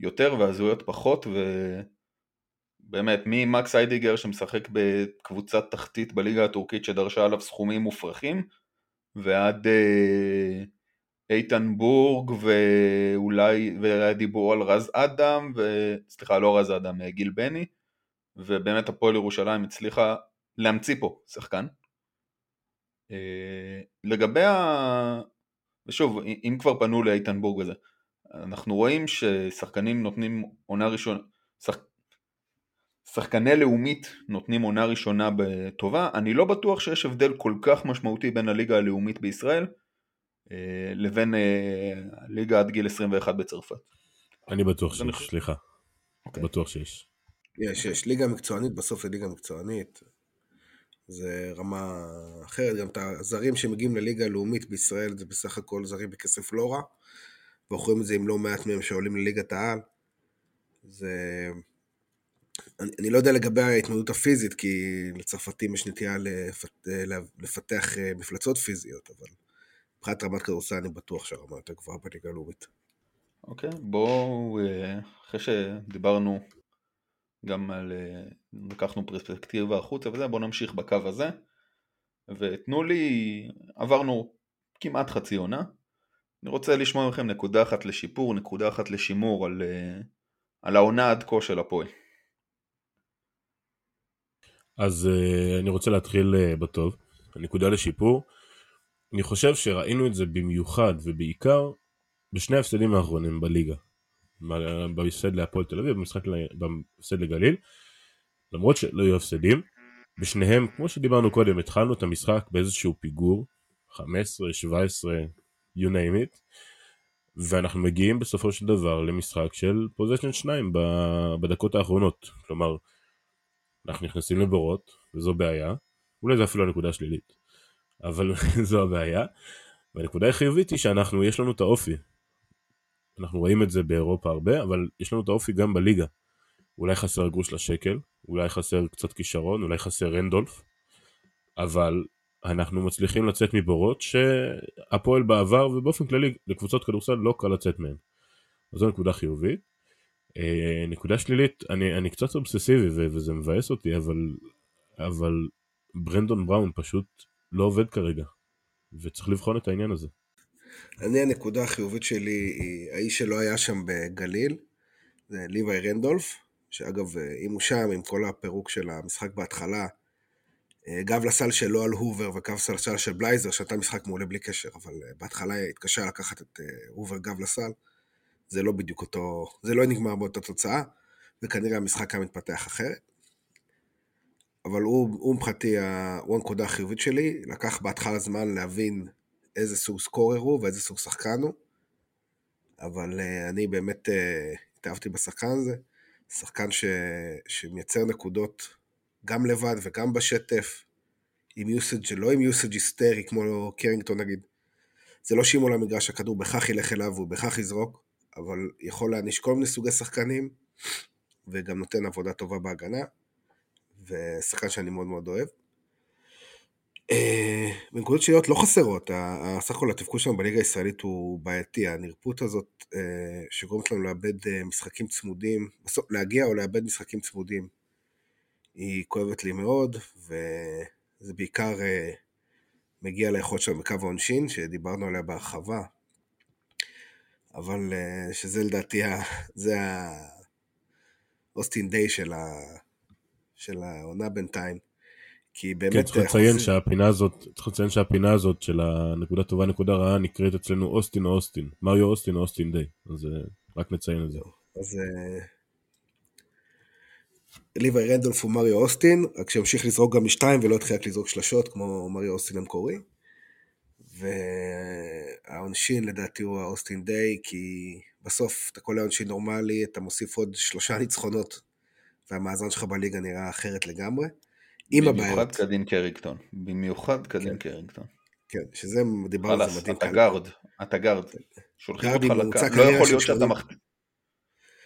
יותר והזויות פחות ובאמת ממקס איידיגר שמשחק בקבוצת תחתית בליגה הטורקית שדרשה עליו סכומים מופרכים ועד אה, איתן בורג ואולי והיה דיבור על רז אדם ו... סליחה לא רז אדם אה, גיל בני ובאמת הפועל ירושלים הצליחה להמציא פה שחקן. לגבי ה... ושוב, אם כבר פנו לאיתן בורג וזה, אנחנו רואים ששחקנים נותנים עונה ראשונה, שח... שחקני לאומית נותנים עונה ראשונה בטובה, אני לא בטוח שיש הבדל כל כך משמעותי בין הליגה הלאומית בישראל אה, לבין אה, הליגה עד גיל 21 בצרפת. אני בטוח שיש, סליחה. Okay. אוקיי. בטוח שיש. יש, יש. ליגה מקצוענית בסוף זה ליגה מקצוענית. זה רמה אחרת, גם את הזרים שמגיעים לליגה הלאומית בישראל זה בסך הכל זרים בכסף לא רע, ואנחנו רואים את זה עם לא מעט מהם שעולים לליגת העל. זה... אני, אני לא יודע לגבי ההתמודדות הפיזית, כי לצרפתים יש נטייה לפת... לפתח אה, מפלצות פיזיות, אבל מבחינת רמת כדורסל אני בטוח שהרמה יותר גבוהה בליגה הלאומית. אוקיי, okay, בואו, אה, אחרי שדיברנו גם על, אה, לקחנו פרספקטיבה החוצה וזה, בואו נמשיך בקו הזה. ותנו לי, עברנו כמעט חצי עונה. אני רוצה לשמוע מכם נקודה אחת לשיפור, נקודה אחת לשימור על, על העונה עד כה של הפועל. אז uh, אני רוצה להתחיל uh, בטוב. הנקודה לשיפור. אני חושב שראינו את זה במיוחד ובעיקר בשני ההפסדים האחרונים בליגה. בהפסד להפועל תל אביב, במשחק בהפסד לגליל, למרות שלא היו הפסדים, בשניהם, כמו שדיברנו קודם, התחלנו את המשחק באיזשהו פיגור, 15, 17, you name it, ואנחנו מגיעים בסופו של דבר למשחק של פוזיישן 2 בדקות האחרונות, כלומר, אנחנו נכנסים לבורות, וזו בעיה, אולי זו אפילו הנקודה השלילית, אבל זו הבעיה, והנקודה החיובית היא שאנחנו, יש לנו את האופי, אנחנו רואים את זה באירופה הרבה, אבל יש לנו את האופי גם בליגה. אולי חסר גרוש לשקל, אולי חסר קצת כישרון, אולי חסר רנדולף, אבל אנחנו מצליחים לצאת מבורות שהפועל בעבר ובאופן כללי לקבוצות כדורסל לא קל לצאת מהן. אז זו נקודה חיובית. אה, נקודה שלילית, אני, אני קצת אובססיבי וזה מבאס אותי, אבל, אבל ברנדון בראון פשוט לא עובד כרגע, וצריך לבחון את העניין הזה. אני, הנקודה החיובית שלי היא האיש שלא היה שם בגליל, זה ליוואי רנדולף, שאגב, אם הוא שם, עם כל הפירוק של המשחק בהתחלה, אה, גב לסל שלו על הובר וגב לסל של בלייזר, שהייתה משחק מעולה בלי קשר, אבל אה, בהתחלה התקשה לקחת את אה, הובר גב לסל, זה לא בדיוק אותו, זה לא נגמר באותה תוצאה, וכנראה המשחק היה מתפתח אחרת. אבל הוא, הוא מבחינתי, הוא הנקודה החיובית שלי, לקח בהתחלה זמן להבין איזה סוג סקורר הוא ואיזה סוג שחקן הוא, אבל uh, אני באמת uh, התאהבתי בשחקן הזה, שחקן ש... שמייצר נקודות גם לבד וגם בשטף, עם יוסאג' שלא עם יוסאג' היסטרי כמו קרינגטון נגיד. זה לא שאם עולה מגרש הכדור בכך ילך אליו והוא בכך יזרוק, אבל יכול להעניש כל מיני סוגי שחקנים, וגם נותן עבודה טובה בהגנה, ושחקן שאני מאוד מאוד אוהב. בנקודות אה, שליליות לא חסרות, סך הכל התפקוד שלנו בליגה הישראלית הוא בעייתי, הנרפות הזאת אה, שגורמת לנו לאבד אה, משחקים צמודים, בסוף להגיע או לאבד משחקים צמודים, היא כואבת לי מאוד, וזה בעיקר מגיע ליכולת שלנו בקו העונשין, שדיברנו עליה בהרחבה, אבל אה, שזה לדעתי, זה האוסטין דיי של, ה, של העונה בינתיים. כי באמת... כן, צריך לציין שהפינה הזאת, צריך לציין שהפינה הזאת של הנקודה טובה, נקודה רעה, נקראת אצלנו אוסטין או אוסטין. מריו אוסטין או אוסטין דיי. אז רק נציין את זה. אז ליווי רנדולף ומריו אוסטין, רק שימשיך לזרוק גם משתיים ולא יתחיל רק לזרוק שלשות כמו מריו אוסטין המקורי. והעונשין לדעתי הוא האוסטין דיי, כי בסוף אתה קולע עונשין נורמלי, אתה מוסיף עוד שלושה ניצחונות, והמאזן שלך בליגה נראה אחרת לגמרי. עם הבעיות. במיוחד קדין קרינגטון. במיוחד קדין כן. קרינגטון. כן, שזה, דיברנו על זה מדהים. אתה גארד, אתה גארד. שולחים אותך לקו. לא יכול להיות שאתה מחטיא.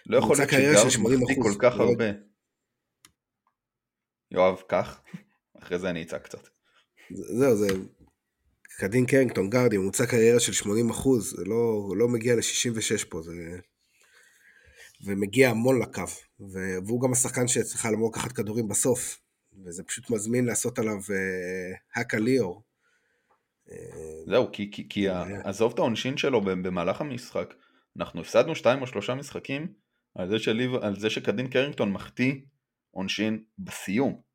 לא יכול להיות שגארד מחטיא כל כך הרבה. יואב, קח. אחרי זה אני אצעק קצת. זהו, זה... קדין קרינגטון, גארדי, ממוצע קריירה של 80 אחוז, זה לא, לא מגיע ל-66 פה, זה... ומגיע המון לקו, והוא גם השחקן שצריכה לבוא לקחת כדורים בסוף, וזה פשוט מזמין לעשות עליו האקה uh, ליאור. זהו, כי, כי, כי עזוב את העונשין שלו במהלך המשחק, אנחנו הפסדנו שתיים או שלושה משחקים על זה, שליב, על זה שקדין קרינגטון מחטיא עונשין בסיום.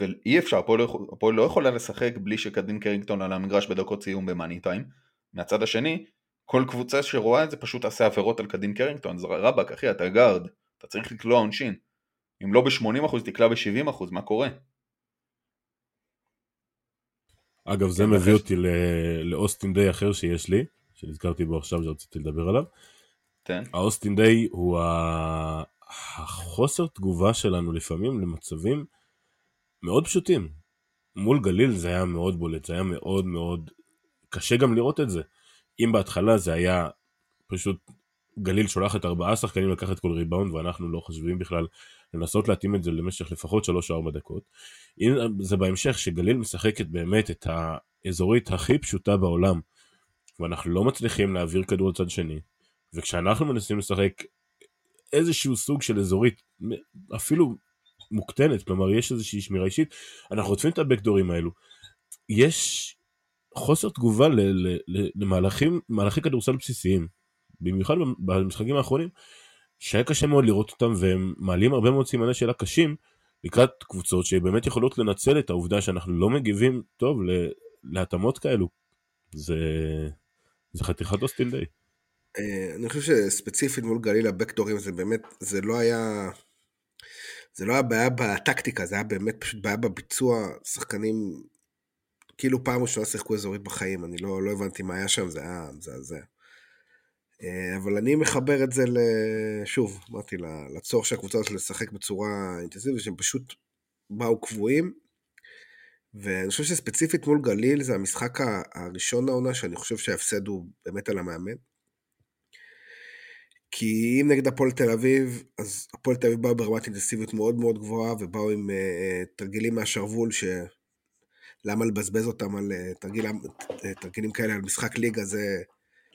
ואי אפשר, הפועל לא, לא יכולה לשחק בלי שקדין קרינגטון על המגרש בדקות סיום ב money time. מהצד השני, כל קבוצה שרואה את זה פשוט תעשה עבירות על קדין קרינגטון, זה רבאק אחי אתה גארד, אתה צריך לקלוע עונשין. אם לא ב-80% תקלע ב-70% מה קורה? אגב זה מביא אותי לאוסטין דיי אחר שיש לי, שנזכרתי בו עכשיו שרציתי לדבר עליו. כן. האוסטין דיי הוא החוסר תגובה שלנו לפעמים למצבים מאוד פשוטים. מול גליל זה היה מאוד בולט, זה היה מאוד מאוד קשה גם לראות את זה. אם בהתחלה זה היה פשוט גליל שולחת ארבעה שחקנים לקחת כל ריבאונד ואנחנו לא חושבים בכלל לנסות להתאים את זה למשך לפחות 3-4 דקות. אם זה בהמשך שגליל משחקת באמת את האזורית הכי פשוטה בעולם ואנחנו לא מצליחים להעביר כדור לצד שני וכשאנחנו מנסים לשחק איזשהו סוג של אזורית אפילו מוקטנת כלומר יש איזושהי שמירה אישית אנחנו חוטפים את הבקדורים האלו יש חוסר תגובה למהלכים מהלכי כדורסל בסיסיים במיוחד במשחקים האחרונים שהיה קשה מאוד לראות אותם והם מעלים הרבה מאוד סימני שאלה קשים לקראת קבוצות שבאמת יכולות לנצל את העובדה שאנחנו לא מגיבים טוב להתאמות כאלו. זה, זה חתיכת אוסטין דיי. אה, אני חושב שספציפית מול גליל הבקטורים זה באמת, זה לא היה, זה לא היה בעיה בטקטיקה, זה היה באמת פשוט בעיה בביצוע, שחקנים כאילו פעם ראשונה שיחקו אזורית בחיים, אני לא, לא הבנתי מה היה שם, זה היה מזעזע. אה, אבל אני מחבר את זה, שוב, אמרתי, לצורך של הקבוצה הזאת לשחק בצורה אינטנסיבית, שהם פשוט באו קבועים. ואני חושב שספציפית מול גליל זה המשחק הראשון העונה שאני חושב שההפסד הוא באמת על המאמן. כי אם נגד הפועל תל אביב, אז הפועל תל אביב באו ברמת אינטנסיביות מאוד מאוד גבוהה, ובאו עם uh, תרגילים מהשרוול, שלמה לבזבז אותם על uh, תרגיל, uh, תרגילים כאלה על משחק ליגה, זה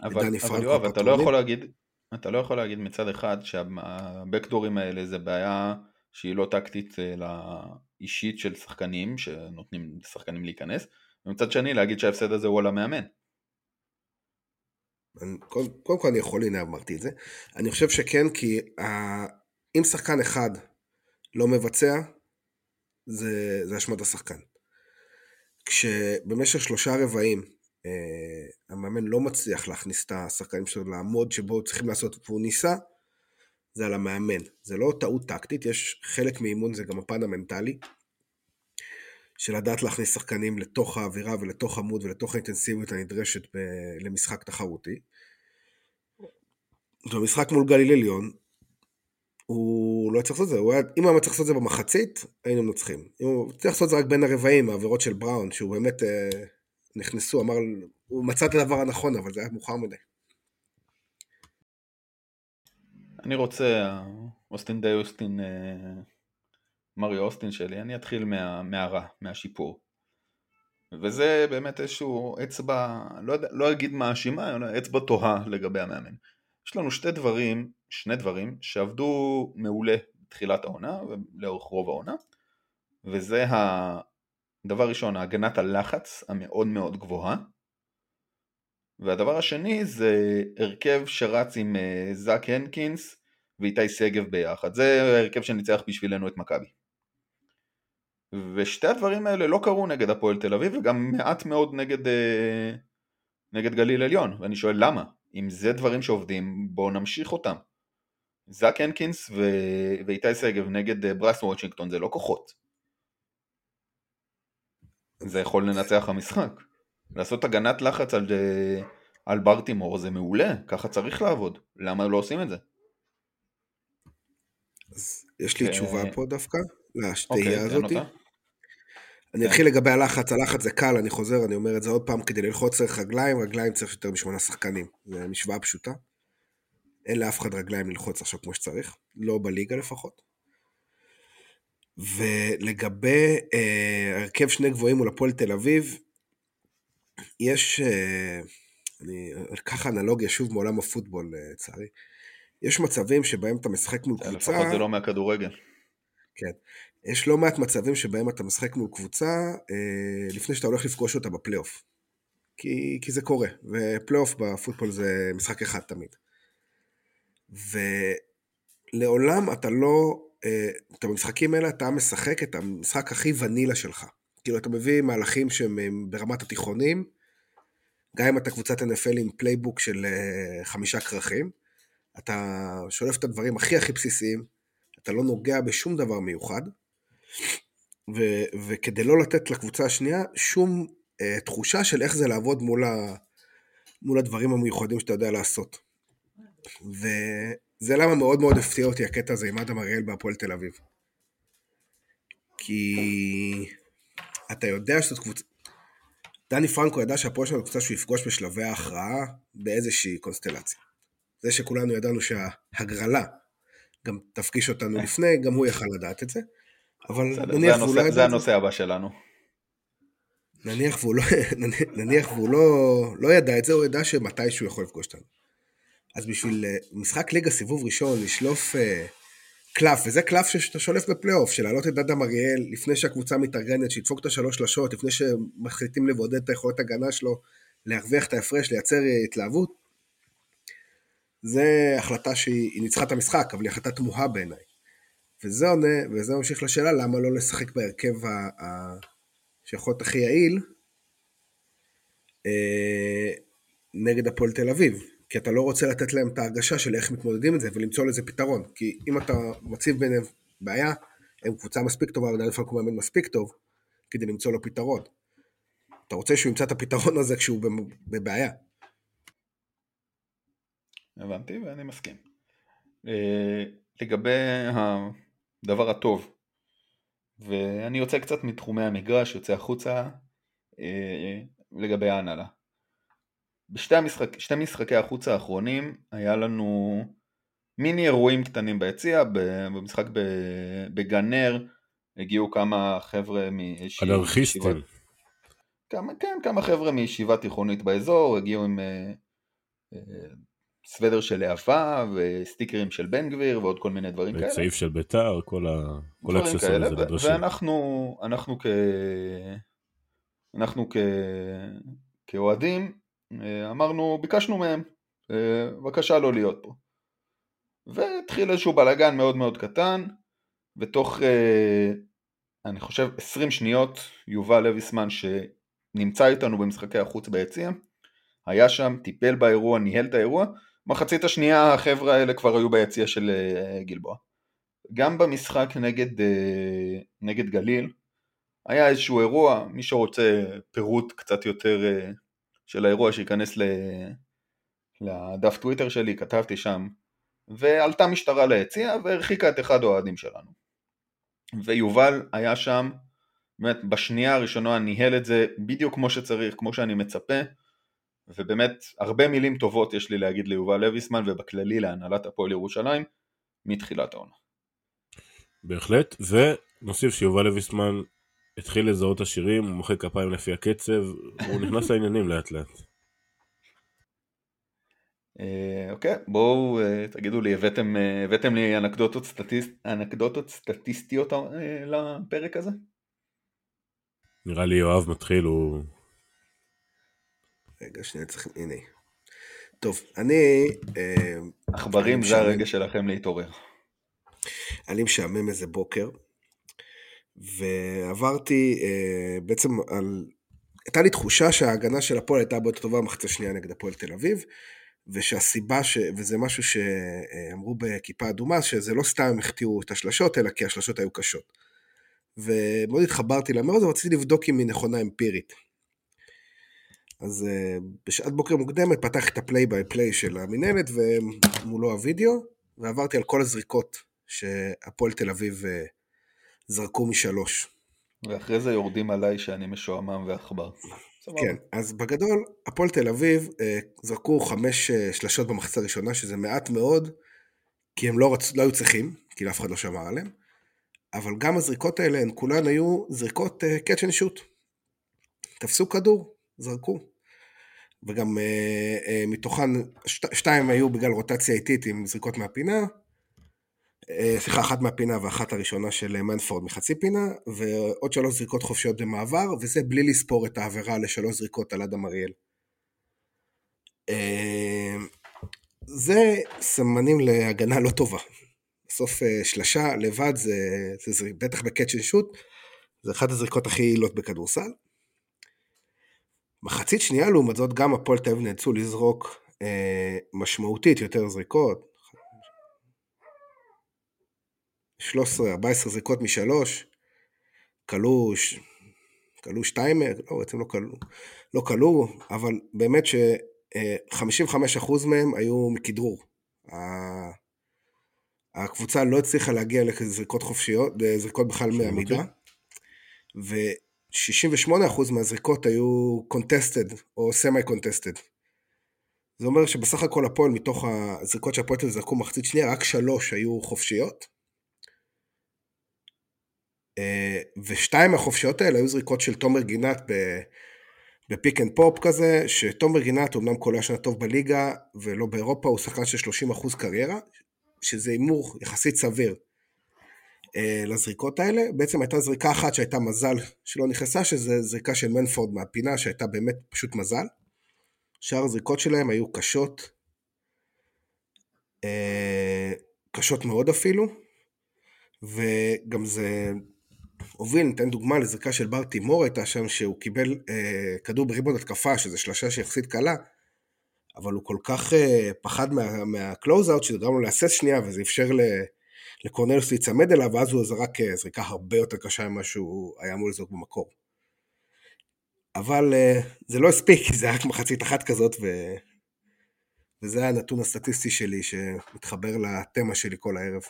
אבל, אבל יואב, אתה לא יכול להגיד, אתה לא יכול להגיד מצד אחד שהבקדורים האלה זה בעיה שהיא לא טקטית אלא אישית של שחקנים שנותנים לשחקנים להיכנס, ומצד שני להגיד שההפסד הזה הוא על המאמן. קודם כל, כל אני יכול, הנה אמרתי את זה, אני חושב שכן כי אם שחקן אחד לא מבצע, זה, זה אשמת השחקן. כשבמשך שלושה רבעים אה, המאמן לא מצליח להכניס את השחקנים שלו לעמוד שבו צריכים לעשות, והוא ניסה, זה על המאמן. זה לא טעות טקטית, יש חלק מאימון, זה גם הפן המנטלי, של לדעת להכניס שחקנים לתוך האווירה ולתוך עמוד ולתוך האינטנסיביות הנדרשת ב- למשחק תחרותי. במשחק מול גליל עליון, הוא לא צריך לעשות את זה, הוא היה, אם הוא היה צריך לעשות את זה במחצית, היינו מנצחים. אם הוא צריך לעשות את זה רק בין הרבעים, העבירות של בראון, שהוא באמת אה, נכנסו, אמר, הוא מצא את הדבר הנכון, אבל זה היה מאוחר מדי. אני רוצה, אוסטין די אוסטין, אה, מריו אוסטין שלי, אני אתחיל מה, מהרע, מהשיפור. וזה באמת איזשהו אצבע, לא, לא אגיד מאשימה, אצבע תוהה לגבי המאמן. יש לנו שתי דברים, שני דברים, שעבדו מעולה מתחילת העונה ולאורך רוב העונה וזה הדבר ראשון, הגנת הלחץ המאוד מאוד גבוהה והדבר השני זה הרכב שרץ עם אה, זאק הנקינס ואיתי שגב ביחד, זה הרכב שניצח בשבילנו את מכבי ושתי הדברים האלה לא קרו נגד הפועל תל אביב וגם מעט מאוד נגד, אה, נגד גליל עליון ואני שואל למה? אם זה דברים שעובדים בואו נמשיך אותם. זאק הנקינס ו... ואיתי שגב נגד אה, ברס וושינגטון זה לא כוחות. זה יכול לנצח המשחק. לעשות הגנת לחץ על, אה, על ברטימור זה מעולה, ככה צריך לעבוד. למה לא עושים את זה? אז יש לי תשובה פה דווקא, לשתייה אוקיי, הזאת. אני כן. אתחיל לגבי הלחץ, הלחץ זה קל, אני חוזר, אני אומר את זה עוד פעם, כדי ללחוץ צריך רגליים, רגליים צריך יותר משמונה שחקנים, זו משוואה פשוטה. אין לאף אחד רגליים ללחוץ עכשיו כמו שצריך, לא בליגה לפחות. ולגבי אה, הרכב שני גבוהים מול הפועל תל אביב, יש, אה, אני אקח אנלוגיה שוב מעולם הפוטבול לצערי, אה, יש מצבים שבהם אתה משחק מול קבוצה... לפחות זה לא מהכדורגל. כן. יש לא מעט מצבים שבהם אתה משחק מול קבוצה אה, לפני שאתה הולך לפגוש אותה בפלייאוף. כי, כי זה קורה, ופלייאוף בפוטבול זה משחק אחד תמיד. ולעולם אתה לא, אה, את המשחקים האלה אתה משחק את המשחק הכי ונילה שלך. כאילו אתה מביא מהלכים שהם ברמת התיכונים, גם אם אתה קבוצת NFL עם playbook של אה, חמישה כרכים, אתה שולף את הדברים הכי הכי בסיסיים, אתה לא נוגע בשום דבר מיוחד, ו, וכדי לא לתת לקבוצה השנייה שום uh, תחושה של איך זה לעבוד מול, ה, מול הדברים המיוחדים שאתה יודע לעשות. וזה למה מאוד מאוד הפתיע אותי הקטע הזה עם אדם אריאל בהפועל תל אביב. כי אתה יודע שזאת קבוצה... דני פרנקו ידע שהפועל שלנו קבוצה שהוא יפגוש בשלבי ההכרעה באיזושהי קונסטלציה. זה שכולנו ידענו שההגרלה גם תפגיש אותנו לפני, גם הוא יכל לדעת את זה. אבל נניח והוא לא ידע... זה הנושא הבא שלנו. נניח והוא, לא, נניח והוא לא, לא ידע את זה, הוא ידע שמתישהו יכול לפגוש אותנו. אז בשביל אה, משחק ליגה סיבוב ראשון, לשלוף uh, קלף, וזה קלף שאתה שולף בפלייאוף, של להעלות את אדם אריאל לפני שהקבוצה מתארגנת, שידפוק את השלוש שלשות, לפני שמחליטים לבודד את היכולת הגנה שלו, להרוויח את ההפרש, לייצר אה, התלהבות. זה החלטה שהיא ניצחה את המשחק, אבל היא החלטה תמוהה בעיניי. וזה עונה, וזה ממשיך לשאלה למה לא לשחק בהרכב ה... ה... שיכול להיות הכי יעיל אה, נגד הפועל תל אביב. כי אתה לא רוצה לתת להם את ההרגשה של איך מתמודדים עם זה ולמצוא לזה פתרון. כי אם אתה מציב ביניהם בעיה, הם קבוצה מספיק טובה ודאי לפעמים מאמן מספיק טוב כדי למצוא לו פתרון. אתה רוצה שהוא ימצא את הפתרון הזה כשהוא בבעיה. הבנתי ואני מסכים. אה, לגבי הדבר הטוב, ואני יוצא קצת מתחומי המגרש, יוצא החוצה אה, לגבי ההנהלה. בשתי המשחק, שתי משחקי החוץ האחרונים היה לנו מיני אירועים קטנים ביציע, במשחק בגנר הגיעו כמה חבר'ה מישיבה... אנרכיסטים. כמה, כן, כמה חבר'ה מישיבה תיכונית באזור, הגיעו עם אה, אה, סוודר של להבה וסטיקרים של בן גביר ועוד כל מיני דברים כאלה. וצעיף של ביתר, כל האקססורים הזה נדרשים. ואנחנו אנחנו, כ... אנחנו כ... כאוהדים אה, אמרנו, ביקשנו מהם, אה, בבקשה לא להיות פה. והתחיל איזשהו בלאגן מאוד מאוד קטן, ותוך אה, אני חושב 20 שניות יובל לויסמן שנמצא איתנו במשחקי החוץ ביציע, היה שם, טיפל באירוע, ניהל את האירוע, מחצית השנייה החבר'ה האלה כבר היו ביציע של גלבוע. גם במשחק נגד, נגד גליל היה איזשהו אירוע, מי שרוצה פירוט קצת יותר של האירוע שייכנס ל... לדף טוויטר שלי, כתבתי שם, ועלתה משטרה ליציע והרחיקה את אחד האוהדים שלנו. ויובל היה שם, באמת בשנייה הראשונה ניהל את זה בדיוק כמו שצריך, כמו שאני מצפה, ובאמת הרבה מילים טובות יש לי להגיד ליובל לויסמן ובכללי להנהלת הפועל ירושלים מתחילת העונה. בהחלט, ונוסיף שיובל לויסמן התחיל לזהות השירים, הוא מוחא כפיים לפי הקצב, הוא נכנס לעניינים לאט לאט. אה, אוקיי, בואו אה, תגידו לי, הבאתם, אה, הבאתם לי אנקדוטות, סטטיסט, אנקדוטות סטטיסטיות לפרק הזה? נראה לי יואב מתחיל, הוא... רגע, שנייה, צריך... הנה. טוב, אני... אה, עכברים זה. הרגע שלכם להתעורר. אני משעמם איזה בוקר, ועברתי אה, בעצם על... הייתה לי תחושה שההגנה של הפועל הייתה הרבה יותר טובה במחצית השנייה נגד הפועל תל אביב, ושהסיבה, ש... וזה משהו שאמרו בכיפה אדומה, שזה לא סתם הם החטיאו את השלשות, אלא כי השלשות היו קשות. ומאוד התחברתי לאמירה הזו, ורציתי לבדוק אם היא נכונה אמפירית. אז uh, בשעת בוקר מוקדמת פתחתי את הפליי ביי פליי של המינהלת ומולו הוידאו, ועברתי על כל הזריקות שהפועל תל אביב uh, זרקו משלוש. ואחרי זה יורדים עליי שאני משועמם ועכבר. כן, אז בגדול, הפועל תל אביב uh, זרקו חמש uh, שלשות במחצית הראשונה, שזה מעט מאוד, כי הם לא, רצ... לא היו צריכים, כי אף אחד לא שמר עליהם, אבל גם הזריקות האלה, הן כולן היו זריקות catch and shoot. תפסו כדור, זרקו. וגם uh, uh, מתוכן, שת, שתיים היו בגלל רוטציה איטית עם זריקות מהפינה, uh, סליחה, אחת מהפינה ואחת הראשונה של אה, מנפורד מחצי פינה, ועוד שלוש זריקות חופשיות במעבר, וזה בלי לספור את העבירה לשלוש זריקות על אדם אריאל. Uh, זה סמנים להגנה לא טובה. בסוף uh, שלשה לבד זה, זה, זה בטח בקאצ' אנד שוט, זה אחת הזריקות הכי יעילות בכדורסל. מחצית שנייה לעומת זאת, גם הפועל תל אביב נאלצו לזרוק אה, משמעותית יותר זריקות. 13-14 זריקות משלוש, כלו. כלו שתיים, לא, בעצם לא כלו, לא כלו, אבל באמת ש-55% מהם היו מכדרור. הקבוצה לא הצליחה להגיע לזריקות חופשיות, זריקות בכלל שומעים מעמידה, אותי? ו-68% מהזריקות היו contested או semi-contested. זה אומר שבסך הכל הפועל, מתוך הזריקות שהפועל זרקו מחצית שנייה, רק שלוש היו חופשיות. אה, ושתיים מהחופשיות האלה היו זריקות של תומר גינת ב pick and pop כזה, שתומר גינת אומנם קולע שנה טוב בליגה ולא באירופה, הוא שחקן של 30% קריירה, שזה הימור יחסית סביר לזריקות האלה. בעצם הייתה זריקה אחת שהייתה מזל שלא נכנסה, שזה זריקה של מנפורד מהפינה, שהייתה באמת פשוט מזל. שאר הזריקות שלהם היו קשות, אה, קשות מאוד אפילו, וגם זה הוביל, ניתן דוגמה לזריקה של בר תימור הייתה שם, שהוא קיבל אה, כדור בריבון התקפה, שזה שלושה שיחסית קלה, אבל הוא כל כך אה, פחד מה, מה close-out, שזה גרם לו להסס שנייה, וזה אפשר ל, לקורנליוס להיצמד אליו, ואז הוא זרק אה, זריקה הרבה יותר קשה ממה שהוא היה אמור לזרוק במקור. אבל אה, זה לא הספיק, זה היה רק מחצית אחת כזאת, ו... וזה הנתון הסטטיסטי שלי שמתחבר לתמה שלי כל הערב.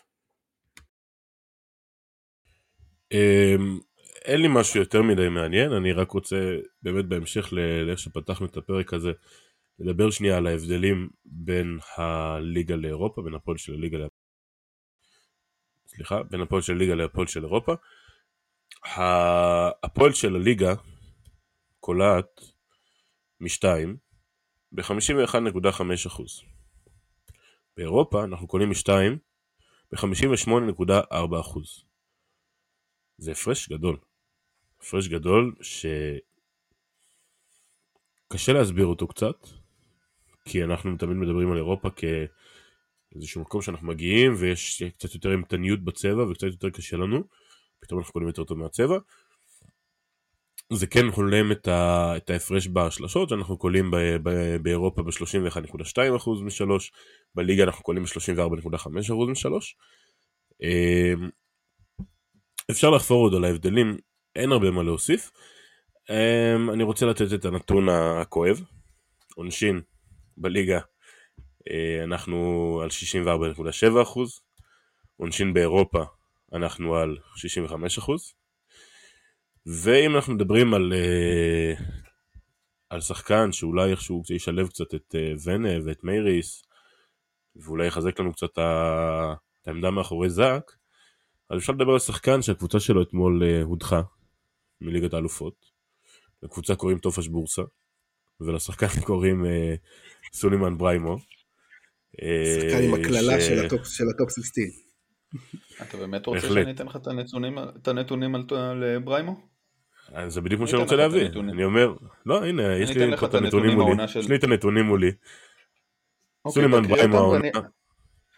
אמ, אין לי משהו יותר מדי מעניין, אני רק רוצה באמת בהמשך לאיך שפתחנו את הפרק הזה, לדבר שנייה על ההבדלים בין הליגה לאירופה, בין הפועל של הליגה ל... סליחה, בין הפועל של הליגה להפועל של אירופה. הפועל של הליגה קולעת משתיים ב-51.5%. באירופה אנחנו קולים משתיים ב-58.4%. זה הפרש גדול. הפרש גדול שקשה להסביר אותו קצת, כי אנחנו תמיד מדברים על אירופה כאיזשהו מקום שאנחנו מגיעים ויש קצת יותר אימתניות בצבע וקצת יותר קשה לנו, פתאום אנחנו קולים יותר טוב מהצבע. זה כן הולם את, ה, את ההפרש בשלשות, שאנחנו קולים ב, ב, באירופה ב-31.2% משלוש, בליגה אנחנו קולים ב-34.5% משלוש. אמ, אפשר לחפור עוד על ההבדלים, אין הרבה מה להוסיף. Um, אני רוצה לתת את הנתון הכואב. עונשין בליגה אנחנו על 64.7 אחוז, עונשין באירופה אנחנו על 65 אחוז. ואם אנחנו מדברים על, uh, על שחקן שאולי איכשהו ישלב קצת את uh, ונה ואת מייריס, ואולי יחזק לנו קצת את העמדה מאחורי זאק, אז אפשר לדבר על שחקן שהקבוצה שלו אתמול הודחה מליגת האלופות. לקבוצה קוראים טופש בורסה, ולשחקן קוראים סולימן בריימו. אה, שחקן עם הקללה ש- של ה top- של ה top 16. אתה באמת רוצה בהחלט. שאני אתן לך את הנתונים, את הנתונים על, על בריימו? אז זה בדיוק מה אני שאני רוצה להביא. הנתונים. אני אומר, לא, הנה, יש לי את הנתונים מולי. יש לי את הנתונים מולי. אוקיי, סולימן בריימו העונה.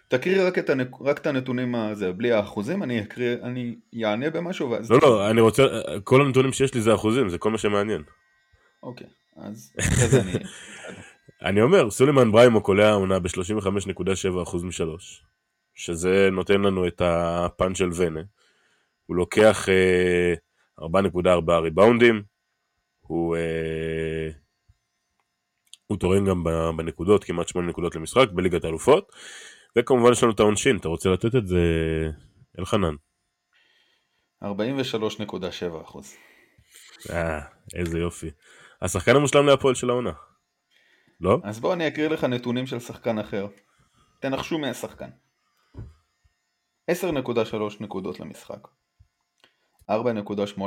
תקריא רק את, הנק... רק את הנתונים הזה, בלי האחוזים, אני אקריא, אני אענה במשהו ואז... לא, לא, אני רוצה, כל הנתונים שיש לי זה אחוזים, זה כל מה שמעניין. אוקיי, אז אחרי זה אני... אני אומר, סולימן בריימו קולע העונה ב-35.7% משלוש, שזה נותן לנו את הפאנץ' של ונה. הוא לוקח אה, 4.4 ריבאונדים, הוא, אה, הוא תורם גם בנקודות, כמעט 8 נקודות למשחק בליגת האלופות, וכמובן יש לנו את העונשין, אתה רוצה לתת את זה, אלחנן? 43.7 אחוז. אה, איזה יופי. השחקן המושלם להפועל של העונה. לא? אז בוא אני אקריא לך נתונים של שחקן אחר. תנחשו מי השחקן. 10.3 נקודות למשחק. 4.8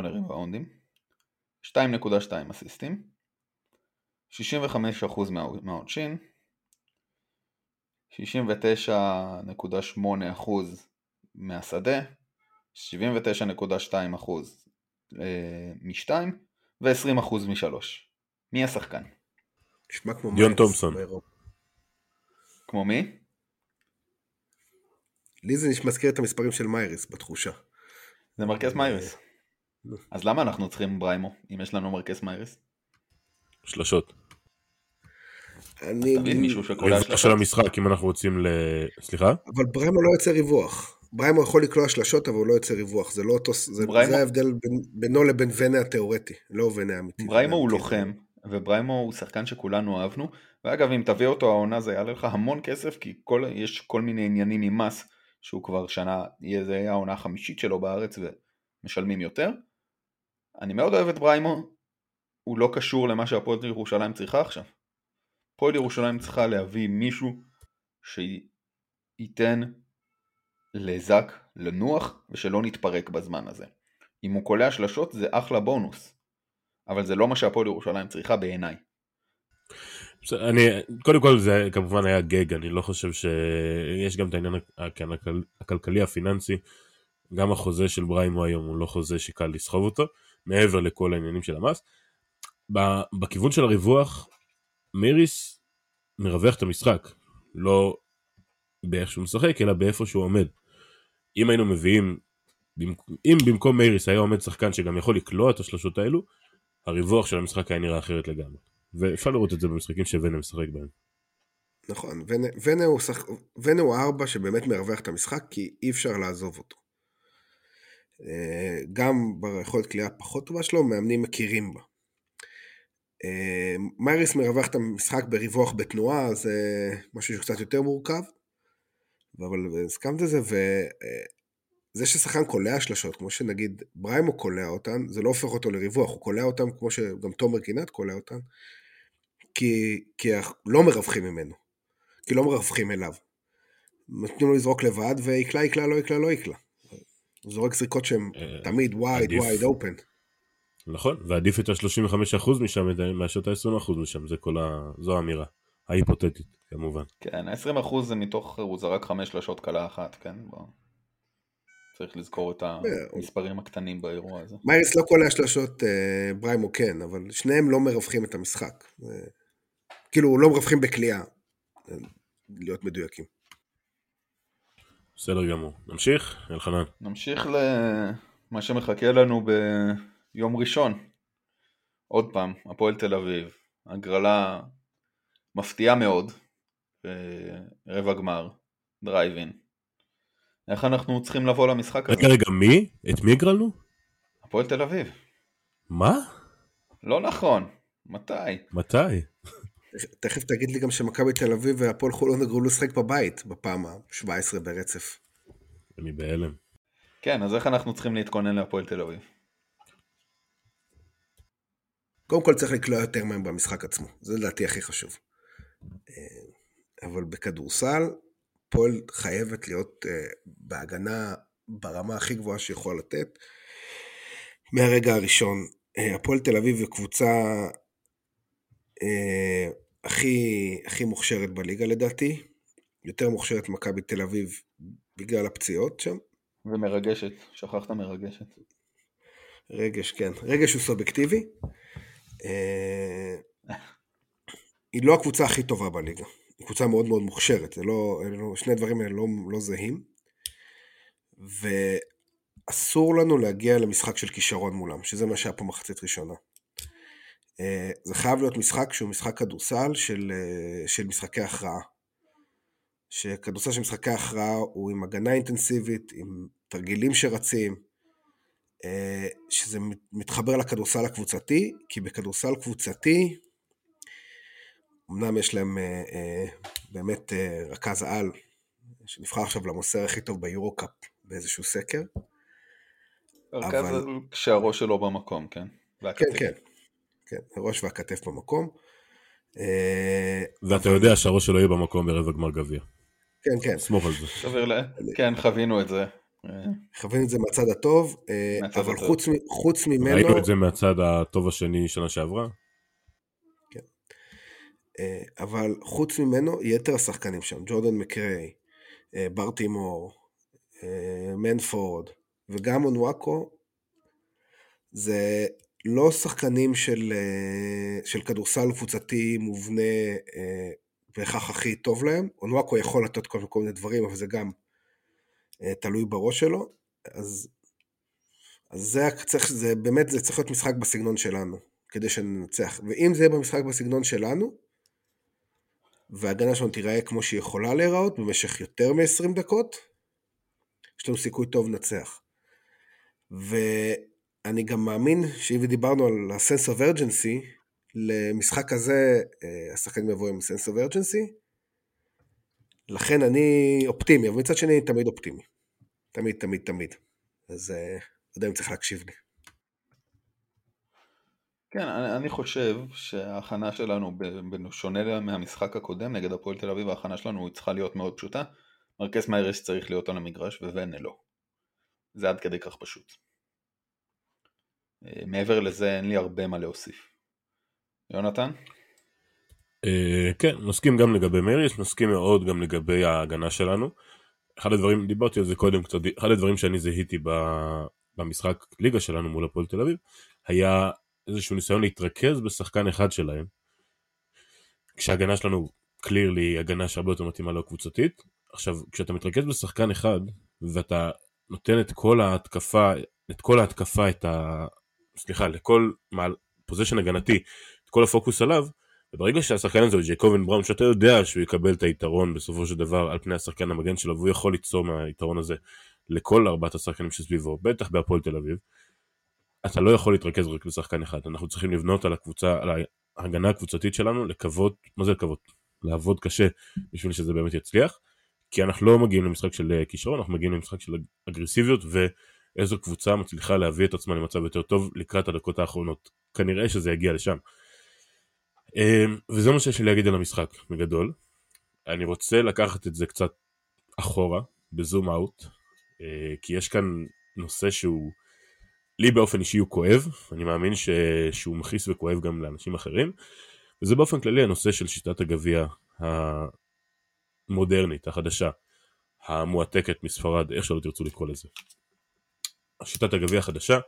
ריבאונדים. 2.2 אסיסטים. 65% מה- מהעונשין. 69.8% מהשדה. 79.2% אה, משתיים. ו-20% משלוש. מי השחקן? נשמע כמו תומפסון. באירופה. כמו מי? לי זה נשמע- מזכיר את המספרים של מייריס בתחושה. זה מרקס מיירס. אז למה אנחנו צריכים בריימו, אם יש לנו מרקס מיירס? שלשות. אני... תמיד מישהו שקולע ריבוע של. המשחק, אם אנחנו רוצים ל... סליחה? אבל בריימו לא יוצא ריווח. בריימו יכול לקלוע שלשות, אבל הוא לא יוצא ריווח. זה לא אותו... זה, בריימו- זה ההבדל בין, בינו לבין ונה התיאורטי, לא ונה האמיתי. בריימו הוא לוחם, ובריימו הוא שחקן שכולנו אהבנו, ואגב אם תביא אותו העונה זה יעלה לך המון כסף, כי כל, יש כל מיני עניינים עם מס, שהוא כבר שנה, זה יהיה העונה החמישית שלו בארץ ומשלמים יותר. אני מאוד אוהב את בריימו, הוא לא קשור למה שהפועל ירושלים צריכה עכשיו. הפועל ירושלים צריכה להביא מישהו שייתן לזק לנוח ושלא נתפרק בזמן הזה. אם הוא קולע שלשות זה אחלה בונוס, אבל זה לא מה שהפועל ירושלים צריכה בעיניי. אני, קודם כל זה כמובן היה גג, אני לא חושב שיש גם את העניין הכ- הכ- הכלכלי הפיננסי, גם החוזה של בריימו היום הוא לא חוזה שקל לסחוב אותו, מעבר לכל העניינים של המס. בכיוון של הריווח, מיריס מרווח את המשחק, לא באיך שהוא משחק, אלא באיפה שהוא עומד. אם היינו מביאים, אם במקום מייריס היה עומד שחקן שגם יכול לקלוע את השלושות האלו, הריווח של המשחק היה נראה אחרת לגמרי. ואפשר לראות את זה במשחקים שוונה משחק בהם. נכון, ונה, ונה, הוא שח... הוא ארבע שבאמת מרווח את המשחק, כי אי אפשר לעזוב אותו. אה, גם ביכולת קליעה פחות טובה שלו, מאמנים מכירים בה. אה, מייריס מרווח את המשחק בריווח בתנועה, זה משהו שקצת יותר מורכב, אבל הסכמת לזה, וזה ששחקן קולע שלשות, כמו שנגיד בריימו קולע אותן, זה לא הופך אותו לריווח, הוא קולע אותן כמו שגם תומר קינת קולע אותן, כי, כי לא מרווחים ממנו, כי לא מרווחים אליו. נותנים לו לזרוק לבד, ויקלע, יקלע, לא יקלע, לא יקלע. הוא זורק זריקות שהן אה, תמיד wide, עדיף. wide open. נכון, ועדיף את ה-35% משם מאשר את ה-20% משם, זה כל ה... זו האמירה. ההיפותטית, כמובן. כן, ה-20% זה מתוך, הוא זרק חמש שלשות קלה אחת, כן? בוא. צריך לזכור את המספרים הקטנים באירוע הזה. מייריס לא קולע שלשות, אה, בריימו כן, אבל שניהם לא מרווחים את המשחק. זה... כאילו, לא מרווחים בקליעה, אה, להיות מדויקים. בסדר גמור. נמשיך, אלחנן. נמשיך למה שמחכה לנו ביום ראשון. עוד פעם, הפועל תל אביב, הגרלה מפתיעה מאוד, רבע גמר, דרייבין. איך אנחנו צריכים לבוא למשחק הזה? רגע, רגע, מי? את מי הגרלנו? הפועל תל אביב. מה? לא נכון, מתי? מתי? תכף תגיד לי גם שמכבי תל אביב והפועל חולון הגרלו לשחק בבית בפעם ה-17 ברצף. אני בהלם. כן, אז איך אנחנו צריכים להתכונן להפועל תל אביב? קודם כל צריך לקלוע יותר מהם במשחק עצמו, זה לדעתי הכי חשוב. אבל בכדורסל, פועל חייבת להיות בהגנה ברמה הכי גבוהה שיכולה לתת. מהרגע הראשון, הפועל תל אביב היא קבוצה הכי, הכי מוכשרת בליגה לדעתי. יותר מוכשרת ממכבי תל אביב בגלל הפציעות שם. ומרגשת, שכחת מרגשת. רגש, כן. רגש הוא סובייקטיבי. אה, היא לא הקבוצה הכי טובה בליגה. היא קבוצה מאוד מאוד מוכשרת. זה לא, לא, שני הדברים האלה לא, לא זהים. ואסור לנו להגיע למשחק של כישרון מולם, שזה מה שהיה פה מחצית ראשונה. אה, זה חייב להיות משחק שהוא משחק כדורסל של, אה, של משחקי הכרעה. שכדורסל של משחקי הכרעה הוא עם הגנה אינטנסיבית, עם תרגילים שרצים, אה, שזה מתחבר לכדורסל הקבוצתי, כי בכדורסל קבוצתי, אמנם יש להם באמת רכז על, שנבחר עכשיו למוסר הכי טוב ביורו-קאפ באיזשהו סקר. רכז אבל... כשהראש שלו במקום, כן? כן, כן. כן, הראש והכתף במקום. אה, ואתה יודע שהראש שלו יהיה במקום ברבע גמר גביע. כן, כן. סמוך על זה. סביר ל... כן, חווינו את זה. חווינו את זה מהצד הטוב, אה, אבל חוץ, חוץ ממנו... ראינו את זה מהצד הטוב השני שנה שעברה. אה, אבל חוץ ממנו, יתר השחקנים שם, ג'ורדן מקריי, ברטימור, מנפורד, וגם אונוואקו, זה לא שחקנים של, אה, של כדורסל קבוצתי מובנה אה, בהכרח הכי טוב להם, אונוואקו יכול לתת כל, מיני דברים, אבל זה גם אה, תלוי בראש שלו, אז, אז זה, צריך, זה באמת, זה צריך להיות משחק בסגנון שלנו, כדי שננצח, ואם זה יהיה במשחק בסגנון שלנו, וההגנה שלנו תיראה כמו שהיא יכולה להיראות במשך יותר מ-20 דקות, יש לנו סיכוי טוב לנצח. ואני גם מאמין שאם דיברנו על ה-sense of urgency, למשחק הזה אה, השחקנים יבואו עם sense of urgency, לכן אני אופטימי, אבל מצד שני אני תמיד אופטימי. תמיד, תמיד, תמיד. אז אה, לא יודע אם צריך להקשיב לי. כן, אני, אני חושב שההכנה שלנו, שונה מהמשחק הקודם נגד הפועל תל אביב, ההכנה שלנו צריכה להיות מאוד פשוטה. מרקס מיירס צריך להיות על המגרש וונה לא. זה עד כדי כך פשוט. אה, מעבר לזה אין לי הרבה מה להוסיף. יונתן? אה, כן, נסכים גם לגבי מריס, נסכים מאוד גם לגבי ההגנה שלנו. אחד הדברים, דיברתי על זה קודם קצת, אחד הדברים שאני זיהיתי במשחק ליגה שלנו מול הפועל תל אביב, היה איזשהו ניסיון להתרכז בשחקן אחד שלהם. כשההגנה שלנו קלירלי הגנה שהרבה יותר מתאימה לו קבוצתית. עכשיו, כשאתה מתרכז בשחקן אחד, ואתה נותן את כל ההתקפה, את כל ההתקפה, את ה... סליחה, לכל מעל פוזיישן הגנתי, את כל הפוקוס עליו, וברגע שהשחקן הזה הוא ג'ייקובן בראון, שאתה יודע שהוא יקבל את היתרון בסופו של דבר על פני השחקן המגן שלו, והוא יכול ליצור מהיתרון הזה לכל ארבעת השחקנים שסביבו, בטח בהפועל תל אביב, אתה לא יכול להתרכז רק בשחקן אחד, אנחנו צריכים לבנות על הקבוצה, על ההגנה הקבוצתית שלנו, לקוות, מה זה לקוות? לעבוד קשה בשביל שזה באמת יצליח, כי אנחנו לא מגיעים למשחק של אה, כישרון, אנחנו מגיעים למשחק של אגרסיביות, ואיזו קבוצה מצליחה להביא את עצמה למצב יותר טוב לקראת הדקות האחרונות. כנראה שזה יגיע לשם. אמ, וזה מה שיש לי להגיד על המשחק, בגדול. אני רוצה לקחת את זה קצת אחורה, בזום אאוט, אה, כי יש כאן נושא שהוא, לי באופן אישי הוא כואב, אני מאמין ש... שהוא מכעיס וכואב גם לאנשים אחרים, וזה באופן כללי הנושא של שיטת הגביע המודרנית, החדשה, המועתקת מספרד, איך שלא תרצו לקרוא לזה. שיטת הגביע החדשה,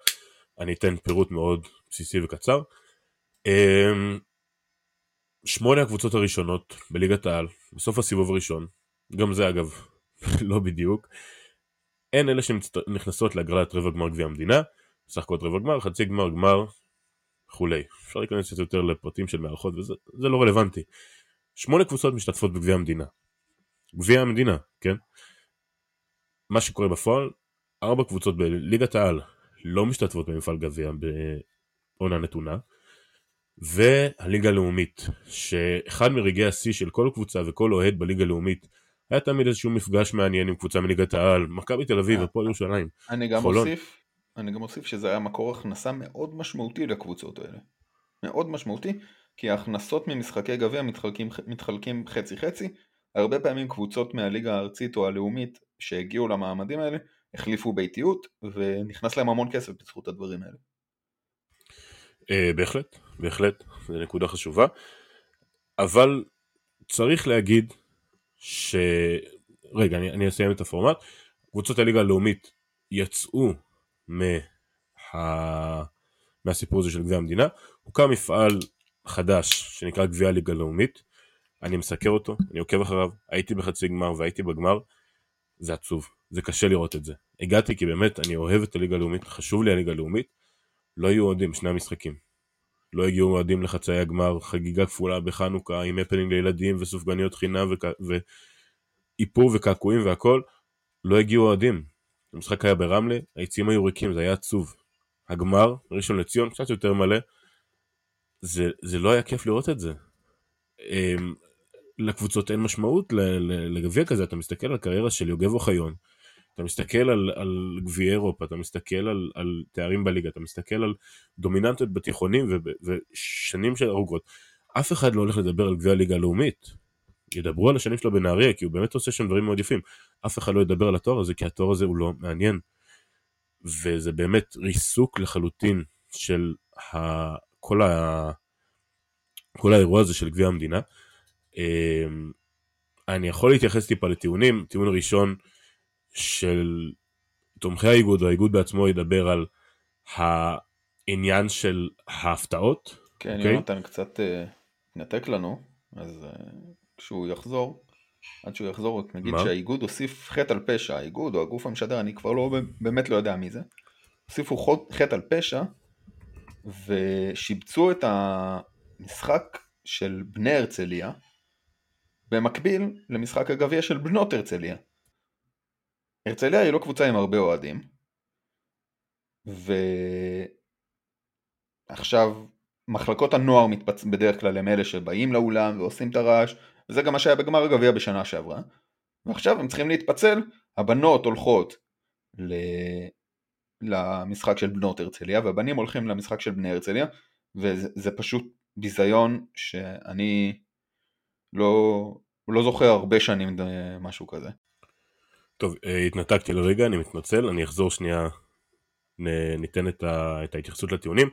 אני אתן פירוט מאוד בסיסי וקצר. אמ, שמונה הקבוצות הראשונות בליגת העל, בסוף הסיבוב הראשון, גם זה אגב לא בדיוק, הן אלה שנכנסות להגרלת רבע גמר גביע המדינה, הכל רבע גמר, חצי גמר, גמר וכולי. אפשר להיכנס קצת יותר לפרטים של מערכות וזה לא רלוונטי. שמונה קבוצות משתתפות בגביע המדינה. גביע המדינה, כן? מה שקורה בפועל, ארבע קבוצות בליגת העל לא משתתפות במפעל גביע בעונה נתונה, והליגה הלאומית, שאחד מרגעי השיא של כל קבוצה וכל אוהד בליגה הלאומית היה תמיד איזשהו מפגש מעניין עם קבוצה מליגת העל, מכבי תל אביב, הפועל ירושלים. אני גם חולון. מוסיף, אני גם מוסיף שזה היה מקור הכנסה מאוד משמעותי לקבוצות האלה. מאוד משמעותי, כי ההכנסות ממשחקי גביע מתחלקים, מתחלקים חצי חצי, הרבה פעמים קבוצות מהליגה הארצית או הלאומית שהגיעו למעמדים האלה החליפו ביתיות ונכנס להם המון כסף בזכות הדברים האלה. Uh, בהחלט, בהחלט, זו נקודה חשובה, אבל צריך להגיד ש... רגע, אני, אני אסיים את הפורמט. קבוצות הליגה הלאומית יצאו מה... מהסיפור הזה של גביע המדינה. הוקם מפעל חדש שנקרא גביע ליגה לאומית. אני מסקר אותו, אני עוקב אחריו, הייתי בחצי גמר והייתי בגמר. זה עצוב, זה קשה לראות את זה. הגעתי כי באמת אני אוהב את הליגה הלאומית, חשוב לי הליגה הלאומית. לא יהיו אוהדים שני המשחקים. לא הגיעו אוהדים לחצאי הגמר, חגיגה כפולה בחנוכה עם הפנינג לילדים וסופגניות חינם ואיפור וקעקועים והכל. לא הגיעו אוהדים. המשחק היה ברמלה, היציעים היו ריקים, זה היה עצוב. הגמר, ראשון לציון, קצת יותר מלא, זה, זה לא היה כיף לראות את זה. אמ, לקבוצות אין משמעות לגביע כזה, אתה מסתכל על הקריירה של יוגב אוחיון, אתה מסתכל על, על גביעי אירופה, אתה מסתכל על, על תארים בליגה, אתה מסתכל על דומיננטיות בתיכונים ושנים של ארוכות. אף אחד לא הולך לדבר על גביע הליגה הלאומית. ידברו על השנים שלו בנהריה, כי הוא באמת עושה שם דברים מאוד יפים. אף אחד לא ידבר על התואר הזה, כי התואר הזה הוא לא מעניין. וזה באמת ריסוק לחלוטין של ה... כל, ה... כל האירוע הזה של גביע המדינה. אמ, אני יכול להתייחס טיפה לטיעונים, טיעון ראשון של תומכי האיגוד או האיגוד בעצמו ידבר על העניין של ההפתעות. כן, okay? אוקיי? יונתן קצת uh, נתק לנו, אז כשהוא יחזור, עד שהוא יחזור רק נגיד מה? שהאיגוד הוסיף חטא על פשע, האיגוד או הגוף המשדר, אני כבר לא, באמת לא יודע מי זה, הוסיפו חטא על פשע ושיבצו את המשחק של בני הרצליה במקביל למשחק הגביע של בנות הרצליה. הרצליה היא לא קבוצה עם הרבה אוהדים ועכשיו מחלקות הנוער מתפצ... בדרך כלל הם אלה שבאים לאולם ועושים את הרעש וזה גם מה שהיה בגמר הגביע בשנה שעברה ועכשיו הם צריכים להתפצל הבנות הולכות ל... למשחק של בנות הרצליה והבנים הולכים למשחק של בני הרצליה וזה פשוט ביזיון שאני לא, לא זוכר הרבה שנים משהו כזה. טוב, אה, התנתקתי לרגע, אני מתנצל, אני אחזור שנייה, ניתן את, ה, את ההתייחסות לטיעונים.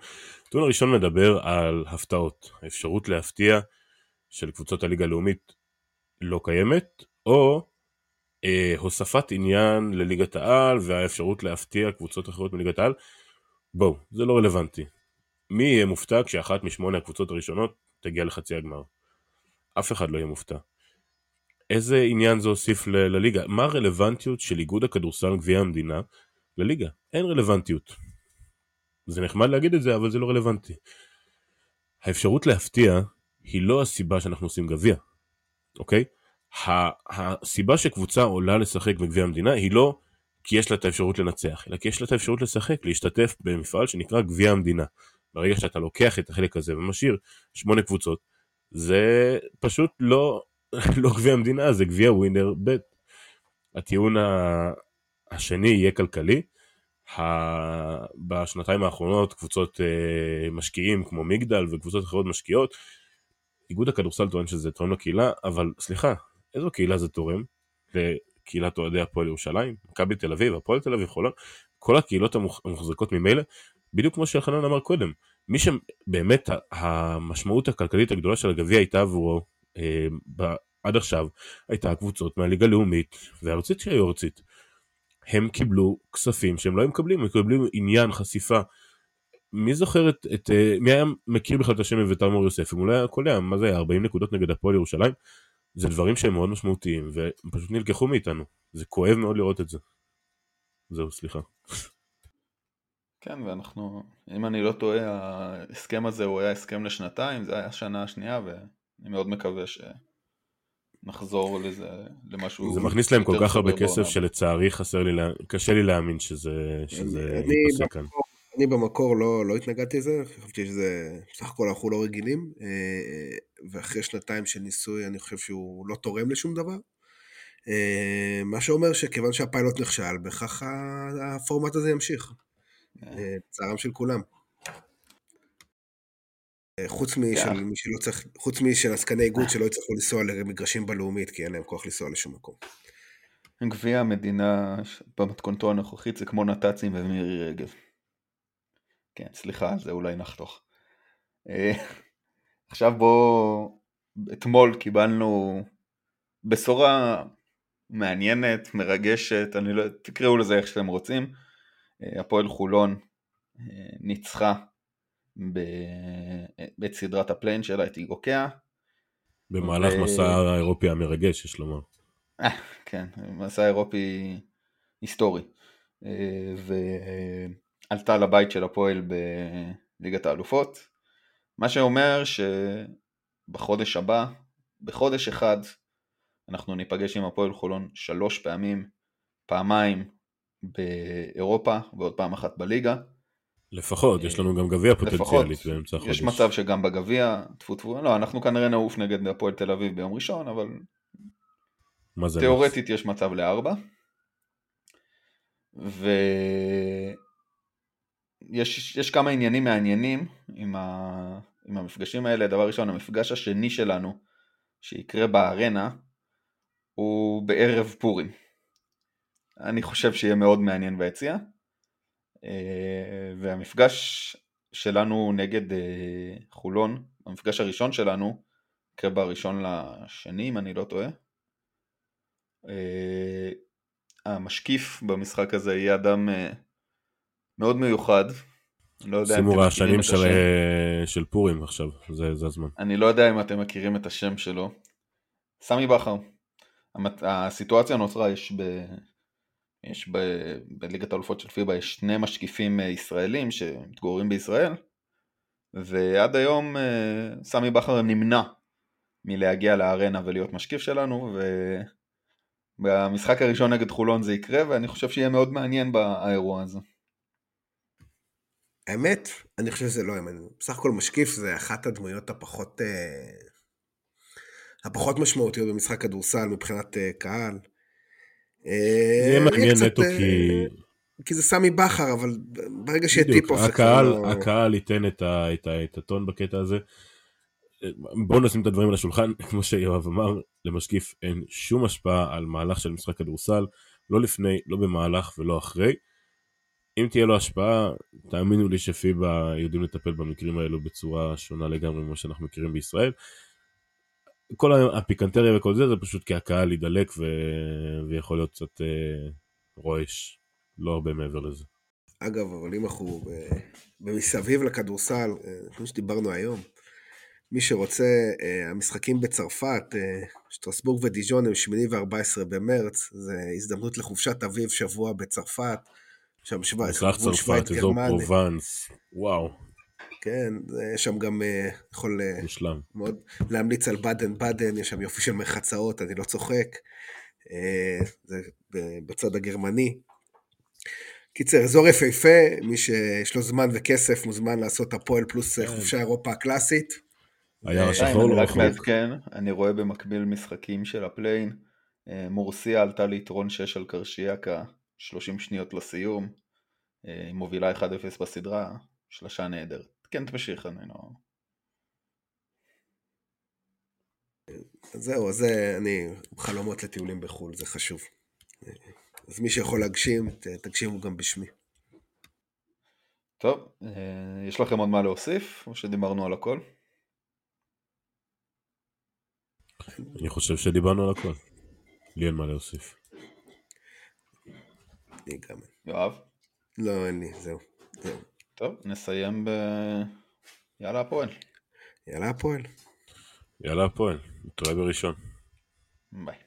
הטיעון הראשון מדבר על הפתעות, האפשרות להפתיע של קבוצות הליגה הלאומית לא קיימת, או אה, הוספת עניין לליגת העל והאפשרות להפתיע קבוצות אחרות מליגת העל. בואו, זה לא רלוונטי. מי יהיה מופתע כשאחת משמונה הקבוצות הראשונות תגיע לחצי הגמר? אף אחד לא יהיה מופתע. איזה עניין זה הוסיף ל- לליגה? מה הרלוונטיות של איגוד הכדורסל גביע המדינה לליגה? אין רלוונטיות. זה נחמד להגיד את זה, אבל זה לא רלוונטי. האפשרות להפתיע היא לא הסיבה שאנחנו עושים גביע, אוקיי? הסיבה שקבוצה עולה לשחק בגביע המדינה היא לא כי יש לה את האפשרות לנצח, אלא כי יש לה את האפשרות לשחק, להשתתף במפעל שנקרא גביע המדינה. ברגע שאתה לוקח את החלק הזה ומשאיר שמונה קבוצות, זה פשוט לא, לא גביע המדינה, זה גביע ווינר ב'. הטיעון השני יהיה כלכלי. בשנתיים האחרונות קבוצות אה, משקיעים כמו מגדל וקבוצות אחרות משקיעות. איגוד הכדורסל טוען שזה תורם לקהילה, אבל סליחה, איזו קהילה זה תורם? לקהילת אוהדי הפועל ירושלים, מכבי תל אביב, הפועל תל אביב, חולון, כל הקהילות המוחזקות ממילא, בדיוק כמו שאלחנן אמר קודם, מי שבאמת המשמעות הכלכלית הגדולה של הגביע הייתה עבורו אה, ב, עד עכשיו, הייתה קבוצות מהליגה הלאומית והארצית שהיו ארצית. הם קיבלו כספים שהם לא היו מקבלים, הם קיבלו עניין, חשיפה. מי זוכר את, את אה, מי היה מכיר בכלל את השם אביתר מור יוסף? אם הוא לא היה קולע, מה זה היה, 40 נקודות נגד הפועל ירושלים? זה דברים שהם מאוד משמעותיים, והם פשוט נלקחו מאיתנו. זה כואב מאוד לראות את זה. זהו, סליחה. כן, ואנחנו, אם אני לא טועה, ההסכם הזה הוא היה הסכם לשנתיים, זה היה שנה השנייה, ואני מאוד מקווה שנחזור לזה, למשהו... זה מכניס להם כל כך הרבה כסף שלצערי חסר לי, קשה לי להאמין שזה, שזה ייפסק כאן. אני במקור לא, לא התנגדתי לזה, חשבתי שזה, בסך הכל אנחנו לא רגילים, אה, ואחרי שנתיים של ניסוי אני חושב שהוא לא תורם לשום דבר. אה, מה שאומר שכיוון שהפיילוט נכשל, בכך הפורמט הזה ימשיך. אה, צערם של כולם. חוץ משל מי שלא צריך, חוץ משל עסקני איגוד שלא יצטרכו לנסוע למגרשים בלאומית, כי אין להם כוח לנסוע לשום מקום. גביע המדינה במתכונתו הנוכחית זה כמו נת"צים ומירי רגב. כן, סליחה, זה אולי נחתוך. אה, עכשיו בואו, אתמול קיבלנו בשורה מעניינת, מרגשת, אני לא, תקראו לזה איך שאתם רוצים. אה, הפועל חולון אה, ניצחה את סדרת הפליי-אין שלה, את איגוקיה. במהלך ו... מסע האירופי המרגש, יש לומר. כן, מסע אירופי היסטורי. ועלתה לבית של הפועל בליגת האלופות. מה שאומר שבחודש הבא, בחודש אחד, אנחנו ניפגש עם הפועל חולון שלוש פעמים, פעמיים באירופה ועוד פעם אחת בליגה. לפחות, יש לנו גם גביע פוטנציאלית באמצע החודש. יש מצב שגם בגביע, טפו טפו, לא, אנחנו כנראה נעוף נגד הפועל תל אביב ביום ראשון, אבל תיאורטית יש מצב לארבע. ויש כמה עניינים מעניינים עם, ה, עם המפגשים האלה. דבר ראשון, המפגש השני שלנו, שיקרה בארנה, הוא בערב פורים. אני חושב שיהיה מאוד מעניין ביציע. אה, והמפגש שלנו נגד אה, חולון, המפגש הראשון שלנו, יקרה בראשון לשני, אם אני לא טועה. אה, המשקיף במשחק הזה יהיה אדם מאוד מיוחד. לא שימו רעשנים של, של פורים עכשיו, זה, זה הזמן. אני לא יודע אם אתם מכירים את השם שלו. סמי בכר. הסיטואציה נוצרה, יש, ב, יש ב, בליגת האלופות של פיבה יש שני משקיפים אה, ישראלים שמתגוררים בישראל ועד היום אה, סמי בכר נמנע מלהגיע לארנה ולהיות משקיף שלנו ובמשחק הראשון נגד חולון זה יקרה ואני חושב שיהיה מאוד מעניין באירוע הזה. האמת, אני חושב שזה לא האמת. בסך הכל משקיף זה אחת הדמויות הפחות אה, הפחות משמעותיות במשחק כדורסל מבחינת uh, קהל. זה אה, מעניין נטו כי... כי זה סמי בכר, אבל ברגע שיהיה טיפ אוף... הקהל, לא... הקהל ייתן את, ה, את, ה, את הטון בקטע הזה. בואו נשים את הדברים על השולחן, כמו שיואב אמר, למשקיף אין שום השפעה על מהלך של משחק כדורסל, לא לפני, לא במהלך ולא אחרי. אם תהיה לו השפעה, תאמינו לי שפיבה יודעים לטפל במקרים האלו בצורה שונה לגמרי ממה שאנחנו מכירים בישראל. כל הפיקנטריה וכל זה, זה פשוט כי הקהל ידלק ו... ויכול להיות קצת אה, רועש, לא הרבה מעבר לזה. אגב, אבל אם אנחנו במסביב לכדורסל, אה, כמו שדיברנו היום, מי שרוצה, אה, המשחקים בצרפת, אה, שטרסבורג ודיז'ון הם 8 ו-14 במרץ, זה הזדמנות לחופשת אביב שבוע בצרפת. שם שווייץ, מזרח צרפת, אזור פרובנס, וואו. כן, יש שם גם, אה, יכול אה, מושלם. מאוד להמליץ על באדן באדן, יש שם יופי של מרחצאות, אני לא צוחק. אה, זה בצד הגרמני. קיצר, אזור יפהפה, מי שיש לו זמן וכסף מוזמן לעשות הפועל פלוס כן. חופשה אירופה הקלאסית. היער השחור לא רחוק. מעדכן, אני רואה במקביל משחקים של הפליי-אין. מורסיה עלתה ליתרון 6 על קרשיאקה, 30 שניות לסיום. היא מובילה 1-0 בסדרה, שלושה נהדרת. כן תמשיך, אני לא... זהו, אז זה אני, חלומות לטיולים בחו"ל, זה חשוב. אז מי שיכול להגשים, תגשימו גם בשמי. טוב, אה, יש לכם עוד מה להוסיף, או שדיברנו על הכל? אני חושב שדיברנו על הכל. לי אין מה להוסיף. אני גם. יואב? לא, אין לי, זהו. זהו. טוב, נסיים ב... יאללה הפועל. יאללה הפועל. יאללה הפועל, נתראה בראשון. ביי.